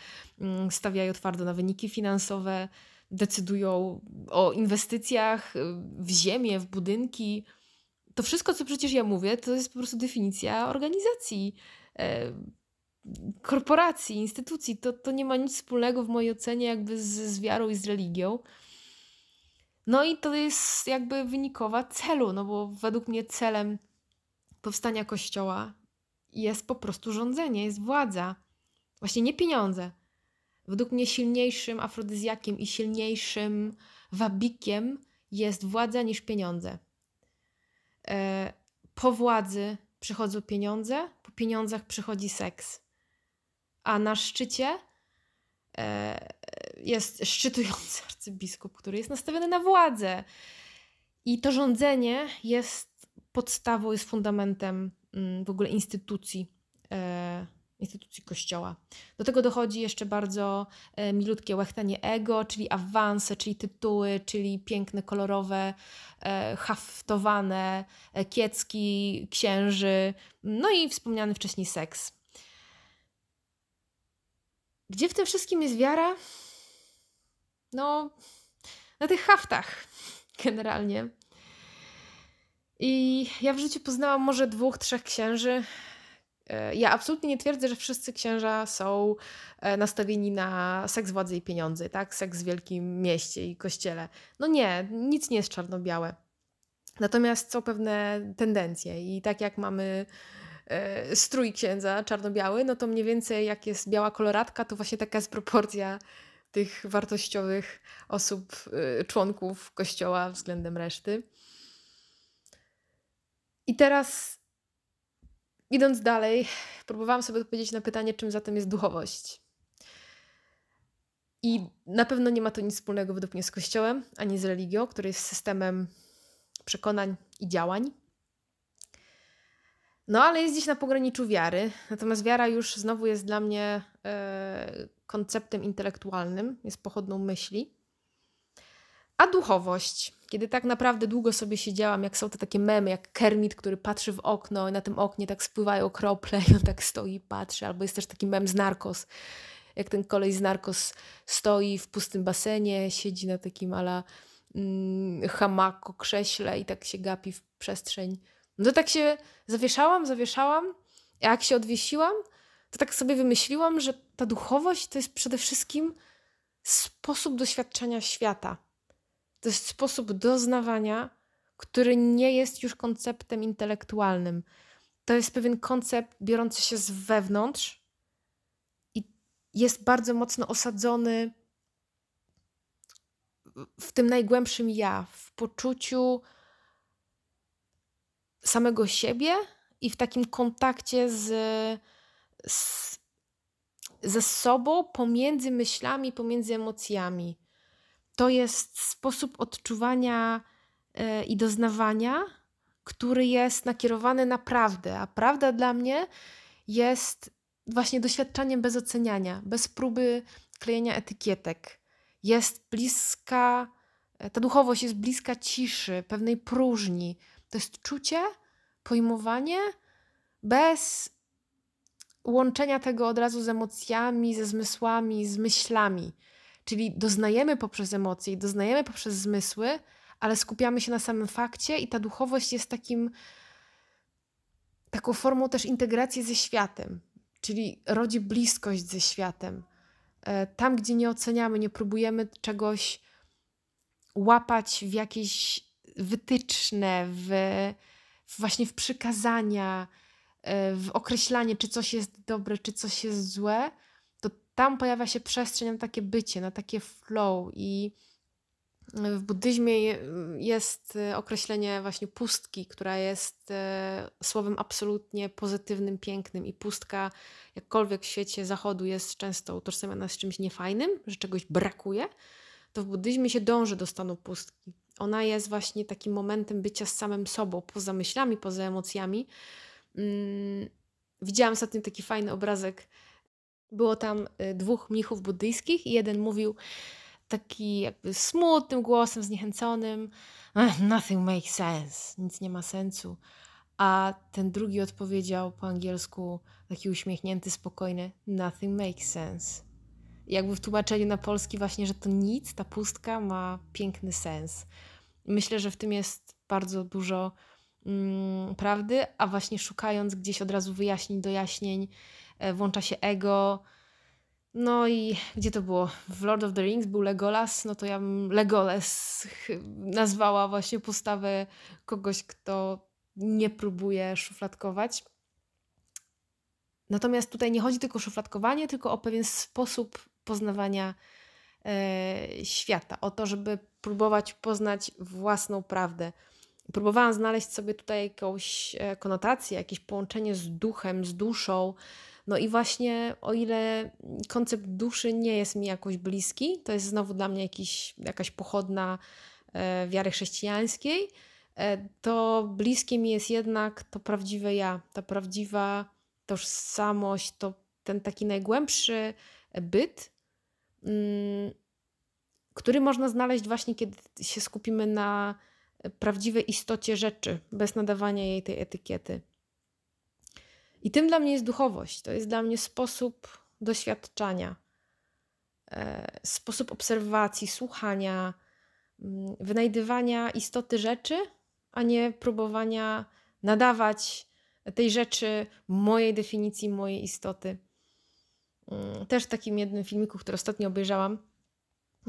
stawiają twardo na wyniki finansowe, decydują o inwestycjach w ziemię, w budynki to wszystko, co przecież ja mówię, to jest po prostu definicja organizacji, e, korporacji, instytucji. To, to nie ma nic wspólnego w mojej ocenie jakby z, z wiarą i z religią. No i to jest jakby wynikowa celu, no bo według mnie celem powstania kościoła jest po prostu rządzenie, jest władza. Właśnie nie pieniądze. Według mnie silniejszym afrodyzjakiem i silniejszym wabikiem jest władza niż pieniądze. E, po władzy przychodzą pieniądze, po pieniądzach przychodzi seks. A na szczycie e, jest szczytujący arcybiskup, który jest nastawiony na władzę. I to rządzenie jest podstawą, jest fundamentem mm, w ogóle instytucji, e, instytucji kościoła. Do tego dochodzi jeszcze bardzo e, milutkie łechtanie ego, czyli awanse, czyli tytuły, czyli piękne, kolorowe, e, haftowane e, kiecki, księży, no i wspomniany wcześniej seks. Gdzie w tym wszystkim jest wiara? No, na tych haftach generalnie. I ja w życiu poznałam może dwóch, trzech księży. E, Ja absolutnie nie twierdzę, że wszyscy księża są e, nastawieni na seks, władzę i pieniądze, tak? Seks w wielkim mieście i kościele. No nie, nic nie jest czarno-białe. Natomiast są pewne tendencje i tak jak mamy e, strój księdza czarno-biały, no to mniej więcej jak jest biała koloratka, to właśnie taka jest proporcja tych wartościowych osób, członków kościoła względem reszty. I teraz, idąc dalej, próbowałam sobie odpowiedzieć na pytanie, czym zatem jest duchowość. I na pewno nie ma to nic wspólnego według mnie z Kościołem, ani z religią, który jest systemem przekonań i działań. No, ale jest gdzieś na pograniczu wiary. Natomiast wiara już znowu jest dla mnie e, konceptem intelektualnym, jest pochodną myśli. A duchowość, kiedy tak naprawdę długo sobie siedziałam, jak są te takie memy, jak Kermit, który patrzy w okno i na tym oknie tak spływają krople i on tak stoi i patrzy. Albo jest też taki mem z Narcos, jak ten kolej z Narcos stoi w pustym basenie, siedzi na takim ala mm, hamaku, krześle i tak się gapi w przestrzeń. No to tak się zawieszałam, zawieszałam, a jak się odwiesiłam, to tak sobie wymyśliłam, że ta duchowość to jest przede wszystkim sposób doświadczenia świata. To jest sposób doznawania, który nie jest już konceptem intelektualnym. To jest pewien koncept biorący się z wewnątrz i jest bardzo mocno osadzony w tym najgłębszym ja, w poczuciu samego siebie i w takim kontakcie z, z, ze sobą pomiędzy myślami, pomiędzy emocjami. To jest sposób odczuwania e, i doznawania, który jest nakierowany na prawdę. A prawda dla mnie jest właśnie doświadczaniem bez oceniania, bez próby klejenia etykietek. Jest bliska, ta duchowość jest bliska ciszy, pewnej próżni. To jest czucie, pojmowanie bez łączenia tego od razu z emocjami, ze zmysłami, z myślami. Czyli doznajemy poprzez emocje doznajemy poprzez zmysły, ale skupiamy się na samym fakcie i ta duchowość jest takim taką formą też integracji ze światem, czyli rodzi bliskość ze światem. E, tam, gdzie nie oceniamy, nie próbujemy czegoś łapać w jakieś wytyczne, w, właśnie w przykazania, e, w określanie, czy coś jest dobre, czy coś jest złe, tam pojawia się przestrzeń na takie bycie, na takie flow i w buddyzmie jest e, określenie właśnie pustki, która jest e, słowem absolutnie pozytywnym, pięknym i pustka, jakkolwiek w świecie zachodu jest często utożsamiana z czymś niefajnym, że czegoś brakuje, to w buddyzmie się dąży do stanu pustki. Ona jest właśnie takim momentem bycia z samym sobą, poza myślami, poza emocjami. Mm, widziałam ostatnio taki fajny obrazek. Było tam e, dwóch mnichów buddyjskich i jeden mówił, taki jakby smutnym głosem, zniechęconym. Nothing makes sense, nic nie ma sensu. A ten drugi odpowiedział po angielsku, taki uśmiechnięty, spokojny: Nothing makes sense. Jakby w tłumaczeniu na polski, właśnie, że to nic, ta pustka ma piękny sens. Myślę, że w tym jest bardzo dużo mm, prawdy, a właśnie szukając gdzieś od razu wyjaśnień, dojaśnień, włącza się ego, no i gdzie to było? W Lord of the Rings był Legolas, no to ja bym Legolas nazwała właśnie postawę kogoś, kto nie próbuje szufladkować. Natomiast tutaj nie chodzi tylko o szufladkowanie, tylko o pewien sposób poznawania e, świata, o to, żeby próbować poznać własną prawdę. Próbowałam znaleźć sobie tutaj jakąś e, konotację, jakieś połączenie z duchem, z duszą, no i właśnie o ile koncept duszy nie jest mi jakoś bliski, to jest znowu dla mnie jakiś, jakaś pochodna e, wiary chrześcijańskiej, e, to bliskie mi jest jednak to prawdziwe ja, ta prawdziwa tożsamość, to ten taki najgłębszy byt, mm, który można znaleźć właśnie, kiedy się skupimy na prawdziwej istocie rzeczy, bez nadawania jej tej etykiety. I tym dla mnie jest duchowość. To jest dla mnie sposób doświadczania, e, sposób obserwacji, słuchania, mm, wynajdywania istoty rzeczy, a nie próbowania nadawać tej rzeczy mojej definicji, mojej istoty. Mm, też w takim jednym filmiku, który ostatnio obejrzałam,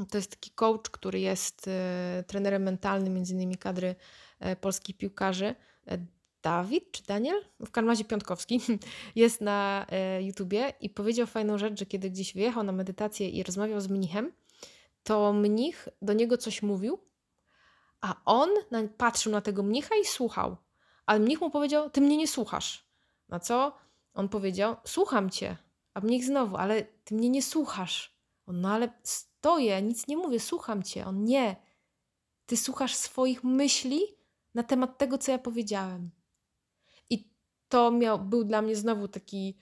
to jest taki coach, który jest e, trenerem mentalnym, między innymi kadry e, polskich piłkarzy. Dawid czy Daniel, w każdym razie Piątkowski, jest na e, YouTubie i powiedział fajną rzecz, że kiedy gdzieś wyjechał na medytację i rozmawiał z mnichem, to mnich do niego coś mówił, a on patrzył na tego mnicha i słuchał. Ale mnich mu powiedział, ty mnie nie słuchasz. Na co on powiedział, słucham cię. A mnich znowu, ale ty mnie nie słuchasz. On, no ale stoję, nic nie mówię, słucham cię. On, nie. Ty słuchasz swoich myśli na temat tego, co ja powiedziałem to miał, był dla mnie znowu taki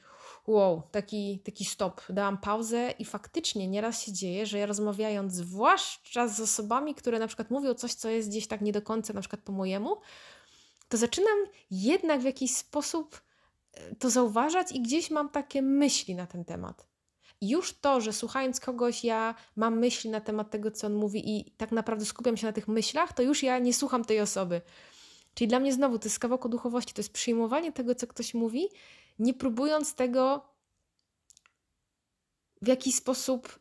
wow, taki, taki stop. Dałam pauzę i faktycznie nieraz się dzieje, że ja rozmawiając zwłaszcza z osobami, które na przykład mówią coś, co jest gdzieś tak nie do końca na przykład po mojemu, to zaczynam jednak w jakiś sposób e, to zauważać i gdzieś mam takie myśli na ten temat. Już to, że słuchając kogoś, ja mam myśli na temat tego, co on mówi, i tak naprawdę skupiam się na tych myślach, to już ja nie słucham tej osoby. Czyli dla mnie znowu to jest kawałek duchowości, to jest przyjmowanie tego, co ktoś mówi, nie próbując tego w jakiś sposób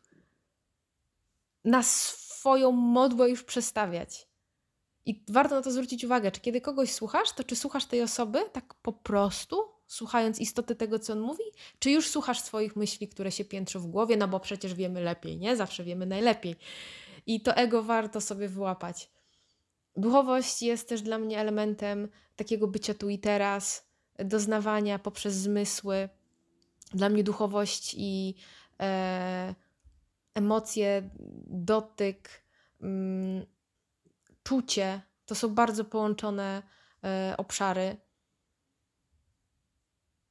na swoją modłę już przestawiać. I warto na to zwrócić uwagę, czy kiedy kogoś słuchasz, to czy słuchasz tej osoby tak po prostu, słuchając istoty tego, co on mówi, czy już słuchasz swoich myśli, które się piętrzą w głowie, no bo przecież wiemy lepiej, nie? Zawsze wiemy najlepiej. I to ego warto sobie wyłapać. Duchowość jest też dla mnie elementem takiego bycia tu i teraz, doznawania poprzez zmysły. Dla mnie duchowość i e, emocje, dotyk, mm, czucie to są bardzo połączone e, obszary.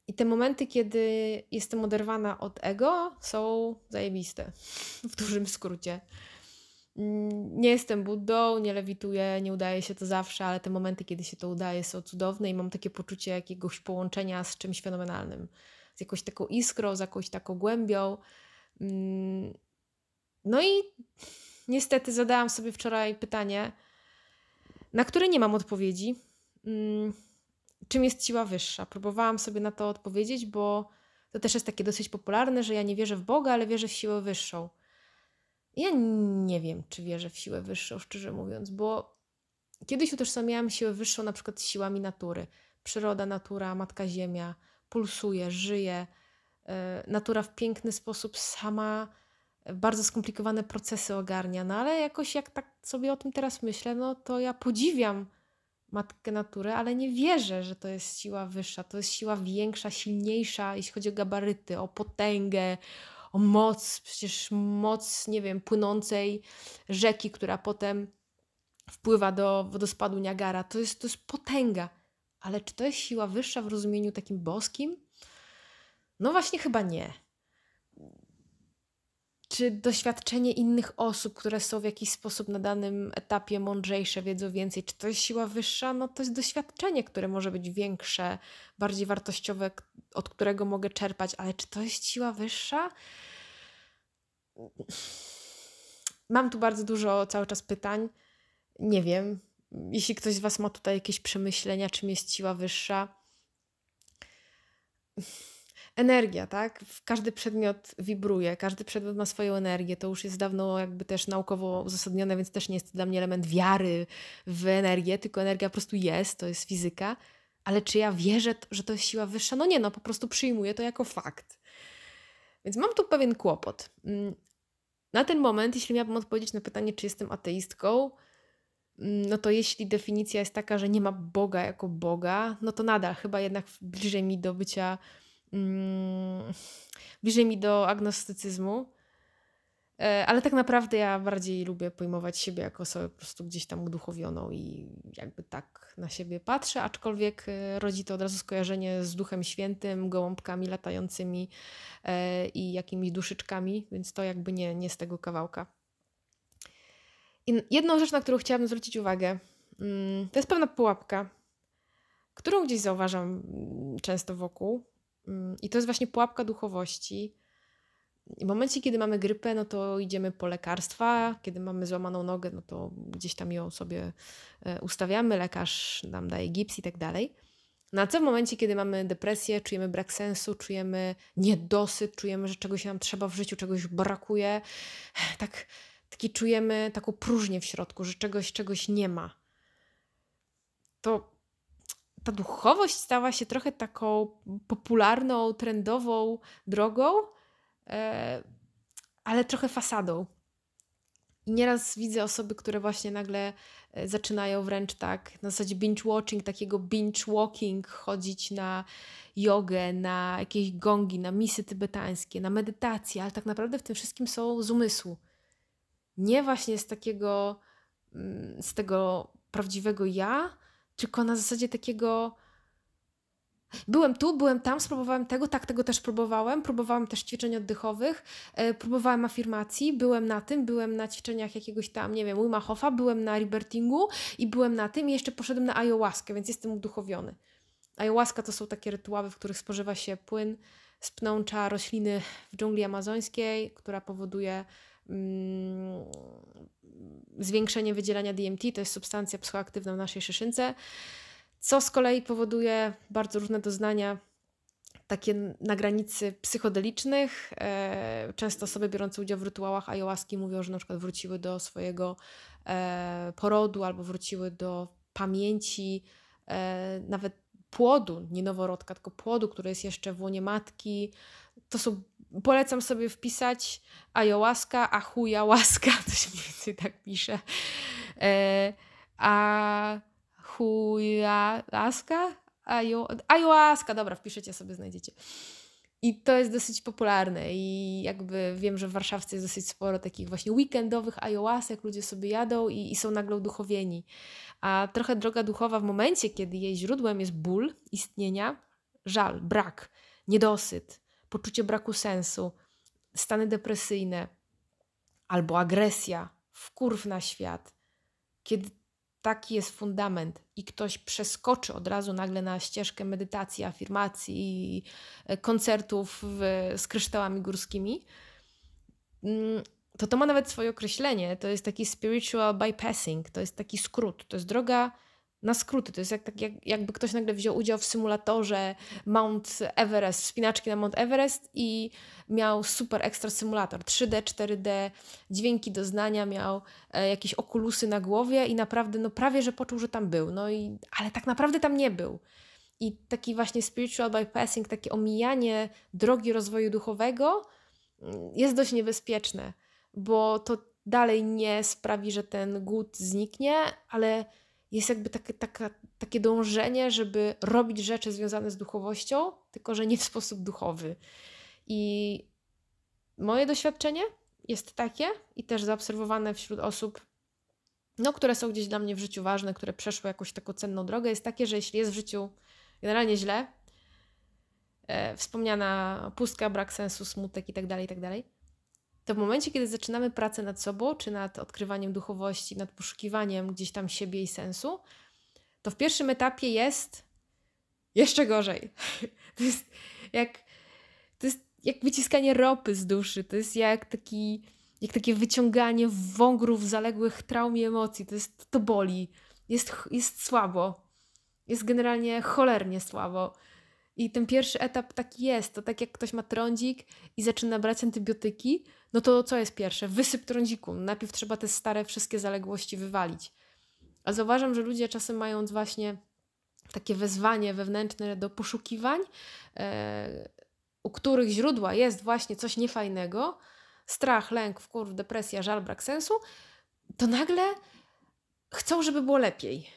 I te momenty, kiedy jestem oderwana od ego, są zajebiste, w dużym skrócie. Mm, Nie jestem Buddą, nie lewituję, nie udaje się to zawsze, ale te momenty, kiedy się to udaje, są cudowne i mam takie poczucie jakiegoś połączenia z czymś fenomenalnym. Z jakąś taką iskrą, z jakąś taką głębią. Mm, No i niestety zadałam sobie wczoraj pytanie, na które nie mam odpowiedzi. Mm, Czym jest siła wyższa? Próbowałam sobie na to odpowiedzieć, bo to też jest takie dosyć popularne, że ja nie wierzę w Boga, ale wierzę w siłę wyższą. Ja nie wiem, czy wierzę w siłę wyższą, szczerze mówiąc, bo kiedyś utożsamiałam siłę wyższą na przykład siłami natury. Przyroda, natura, Matka Ziemia pulsuje, żyje. e, Natura w piękny sposób sama bardzo skomplikowane procesy ogarnia, no ale jakoś jak tak sobie o tym teraz myślę, no to ja podziwiam matkę natury, ale nie wierzę, że to jest siła wyższa. To jest siła większa, silniejsza, jeśli chodzi o gabaryty, o potęgę, o moc, przecież moc, nie wiem, płynącej rzeki, która potem wpływa do wodospadu Niagara. To jest, to jest potęga. Ale czy to jest siła wyższa w rozumieniu takim boskim? No właśnie chyba nie. Czy doświadczenie innych osób, które są w jakiś sposób na danym etapie mądrzejsze, wiedzą więcej, czy to jest siła wyższa? No to jest doświadczenie, które może być większe, bardziej wartościowe, od którego mogę czerpać, ale czy to jest siła wyższa? Mam tu bardzo dużo cały czas pytań. Nie wiem. Jeśli ktoś z Was ma tutaj jakieś przemyślenia, czym jest siła wyższa. Energia, tak? Każdy przedmiot wibruje, każdy przedmiot ma swoją energię. To już jest dawno jakby też naukowo uzasadnione, więc też nie jest to dla mnie element wiary w energię, tylko energia po prostu jest, to jest fizyka. Ale czy ja wierzę, że to jest siła wyższa? No nie, no po prostu przyjmuję to jako fakt. Więc mam tu pewien kłopot. Mm, Na ten moment, jeśli miałabym odpowiedzieć na pytanie, czy jestem ateistką, mm, no to jeśli definicja jest taka, że nie ma Boga jako Boga, no to nadal chyba jednak bliżej mi do bycia, mm, bliżej mi do agnostycyzmu. E, Ale tak naprawdę ja bardziej lubię pojmować siebie jako osobę po prostu gdzieś tam uduchowioną i jakby tak na siebie patrzę, aczkolwiek e, rodzi to od razu skojarzenie z Duchem Świętym, gołąbkami latającymi e, i jakimiś duszyczkami, więc to jakby nie, nie z tego kawałka. I jedną rzecz, na którą chciałabym zwrócić uwagę, mm, to jest pewna pułapka, którą gdzieś zauważam mm, często wokół. Mm, I to jest właśnie pułapka duchowości. W momencie, kiedy mamy grypę, no to idziemy po lekarstwa. Kiedy mamy złamaną nogę, no to gdzieś tam ją sobie e, ustawiamy. Lekarz nam daje gips i tak dalej. No a co w momencie, kiedy mamy depresję, czujemy brak sensu, czujemy niedosyt, czujemy, że czegoś nam trzeba w życiu, czegoś brakuje, tak, taki czujemy taką próżnię w środku, że czegoś, czegoś nie ma. To ta duchowość stała się trochę taką popularną, trendową drogą, e, ale trochę fasadą. I nieraz widzę osoby, które właśnie nagle e, zaczynają wręcz tak, na zasadzie binge-watching, takiego binge-walking, chodzić na jogę, na jakieś gongi, na misy tybetańskie, na medytację, ale tak naprawdę w tym wszystkim są z umysłu. Nie właśnie z takiego, mm, z tego prawdziwego ja, tylko na zasadzie takiego. Byłem tu, byłem tam, spróbowałem tego, tak, tego też próbowałem. Próbowałem też ćwiczeń oddechowych, e, próbowałem afirmacji, byłem na tym, byłem na ćwiczeniach jakiegoś tam, nie wiem, Wima Hofa, byłem na Libertingu i byłem na tym i jeszcze poszedłem na ayahuaskę, więc jestem uduchowiony. Ayahuasca to są takie rytuały, w których spożywa się płyn z pnącza rośliny w dżungli amazońskiej, która powoduje zwiększenie wydzielania DMT, to jest substancja psychoaktywna w naszej szyszynce, co z kolei powoduje bardzo różne doznania, takie na granicy psychodelicznych. E, Często osoby biorące udział w rytuałach ayahuaski mówią, że na przykład wróciły do swojego e, porodu albo wróciły do pamięci e, nawet płodu, nie noworodka, tylko płodu, który jest jeszcze w łonie matki. To są, polecam sobie wpisać ayahuasca, a chujałaska, to się mniej więcej tak pisze. E, a chujałaska? Ajo, ayahuasca, dobra, wpiszecie sobie, znajdziecie. I to jest dosyć popularne i jakby wiem, że w Warszawce jest dosyć sporo takich właśnie weekendowych ayahuasek, ludzie sobie jadą i, i są nagle uduchowieni. A trochę droga duchowa w momencie, kiedy jej źródłem jest ból istnienia, żal, brak, niedosyt, poczucie braku sensu, stany depresyjne albo agresja, wkurw na świat, kiedy taki jest fundament i ktoś przeskoczy od razu nagle na ścieżkę medytacji, afirmacji i e, koncertów z kryształami górskimi, mm, to to ma nawet swoje określenie. To jest taki spiritual bypassing, to jest taki skrót, to jest droga na skróty. To jest jak, tak, jak, jakby ktoś nagle wziął udział w symulatorze Mount Everest, wspinaczki na Mount Everest i miał super ekstra symulator 3D, 4D, dźwięki doznania, miał e, jakieś okulusy na głowie i naprawdę, no prawie, że poczuł, że tam był. No i, ale tak naprawdę tam nie był. I taki właśnie spiritual bypassing, takie omijanie drogi rozwoju duchowego mm, jest dość niebezpieczne, bo to dalej nie sprawi, że ten głód zniknie, ale jest jakby takie, taka, takie dążenie, żeby robić rzeczy związane z duchowością, tylko że nie w sposób duchowy. I moje doświadczenie jest takie i też zaobserwowane wśród osób, no, które są gdzieś dla mnie w życiu ważne, które przeszły jakąś taką cenną drogę, jest takie, że jeśli jest w życiu generalnie źle, e, wspomniana pustka, brak sensu, smutek itd., tak itd., tak to w momencie, kiedy zaczynamy pracę nad sobą, czy nad odkrywaniem duchowości, nad poszukiwaniem gdzieś tam siebie i sensu, to w pierwszym etapie jest jeszcze gorzej. To jest jak, to jest jak wyciskanie ropy z duszy, to jest jak taki, jak takie wyciąganie wągrów zaległych traum i emocji. To jest, to boli. Jest, jest słabo. Jest generalnie cholernie słabo. I ten pierwszy etap taki jest. To tak jak ktoś ma trądzik i zaczyna brać antybiotyki, no to co jest pierwsze? Wysyp trądziku. Najpierw trzeba te stare wszystkie zaległości wywalić. A zauważam, że ludzie czasem mając właśnie takie wezwanie wewnętrzne do poszukiwań, e, u których źródła jest właśnie coś niefajnego, strach, lęk, wkurw, depresja, żal, brak sensu, to nagle chcą, żeby było lepiej.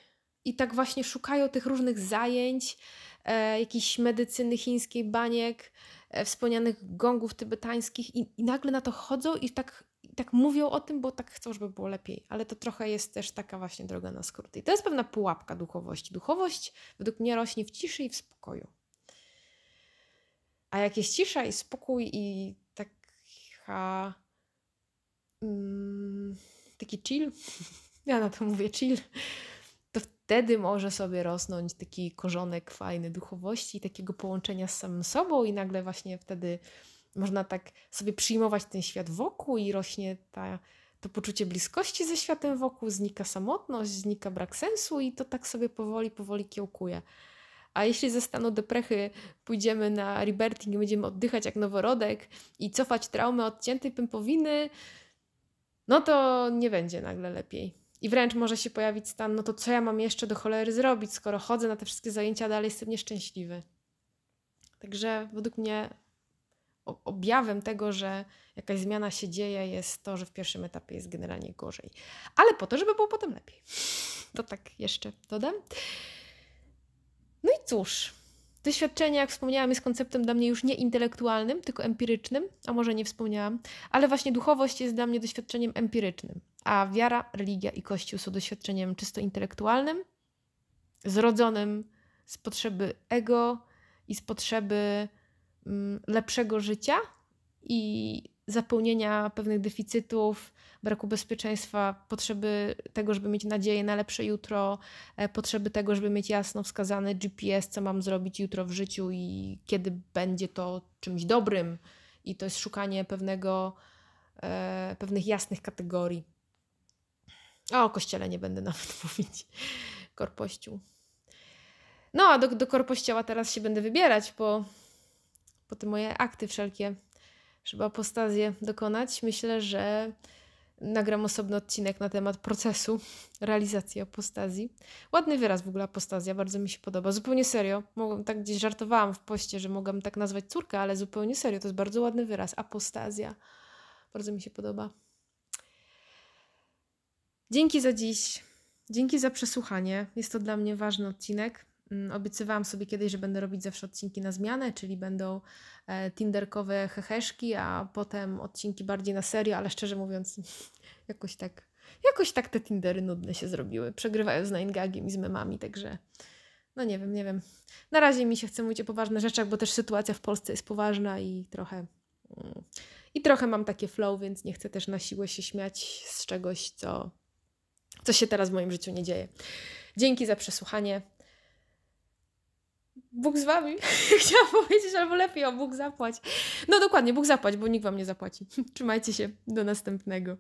I tak właśnie szukają tych różnych zajęć, e, jakiejś medycyny chińskiej, baniek, e, wspomnianych gongów tybetańskich i, i nagle na to chodzą i tak, tak mówią o tym, bo tak chcą, żeby było lepiej. Ale to trochę jest też taka właśnie droga na skróty. I to jest pewna pułapka duchowości. Duchowość według mnie rośnie w ciszy i w spokoju. A jak jest cisza i spokój i taka... Mm, taki chill, ja na to mówię chill, wtedy może sobie rosnąć taki korzonek fajny duchowości, takiego połączenia z samym sobą, i nagle właśnie wtedy można tak sobie przyjmować ten świat wokół i rośnie ta, to poczucie bliskości ze światem wokół, znika samotność, znika brak sensu i to tak sobie powoli, powoli kiełkuje. A jeśli ze stanu deprechy pójdziemy na rebirthing i będziemy oddychać jak noworodek i cofać traumę odciętej pępowiny, no to nie będzie nagle lepiej. I wręcz może się pojawić stan, no to co ja mam jeszcze do cholery zrobić, skoro chodzę na te wszystkie zajęcia, dalej jestem nieszczęśliwy. Także według mnie objawem tego, że jakaś zmiana się dzieje, jest to, że w pierwszym etapie jest generalnie gorzej. Ale po to, żeby było potem lepiej. To tak jeszcze dodam. No i cóż, Doświadczenie, jak wspomniałam, jest konceptem dla mnie już nie intelektualnym, tylko empirycznym, a może nie wspomniałam, ale właśnie duchowość jest dla mnie doświadczeniem empirycznym, a wiara, religia i kościół są doświadczeniem czysto intelektualnym, zrodzonym z potrzeby ego i z potrzeby mm, lepszego życia i zapełnienia pewnych deficytów, braku bezpieczeństwa, potrzeby tego, żeby mieć nadzieję na lepsze jutro, e, potrzeby tego, żeby mieć jasno wskazane GPS, co mam zrobić jutro w życiu i kiedy będzie to czymś dobrym. I to jest szukanie pewnego, e, pewnych jasnych kategorii. O, o kościele nie będę nawet mówić. Korpościu. No, a do, do korpościoła teraz się będę wybierać, bo po te moje akty wszelkie żeby apostazję dokonać, myślę, że nagram osobny odcinek na temat procesu realizacji apostazji. Ładny wyraz w ogóle apostazja, bardzo mi się podoba. Zupełnie serio. Mogłam, tak gdzieś żartowałam w poście, że mogłam tak nazwać córkę, ale zupełnie serio. To jest bardzo ładny wyraz. Apostazja. Bardzo mi się podoba. Dzięki za dziś. Dzięki za przesłuchanie. Jest to dla mnie ważny odcinek. Mm, obiecywałam sobie kiedyś, że będę robić zawsze odcinki na zmianę, czyli będą e, tinderkowe heheszki, a potem odcinki bardziej na serio, ale szczerze mówiąc, jakoś tak, jakoś tak te tindery nudne się zrobiły. Przegrywają z Naingagiem i z memami, także no nie wiem, nie wiem. Na razie mi się chce mówić o poważnych rzeczach, bo też sytuacja w Polsce jest poważna i trochę Mm. I trochę mam takie flow, więc nie chcę też na siłę się śmiać z czegoś, co, co się teraz w moim życiu nie dzieje. Dzięki za przesłuchanie. Bóg z wami. Chciałam powiedzieć, albo lepiej o Bóg zapłać. No dokładnie, Bóg zapłać, bo nikt wam nie zapłaci. Trzymajcie się. Do następnego.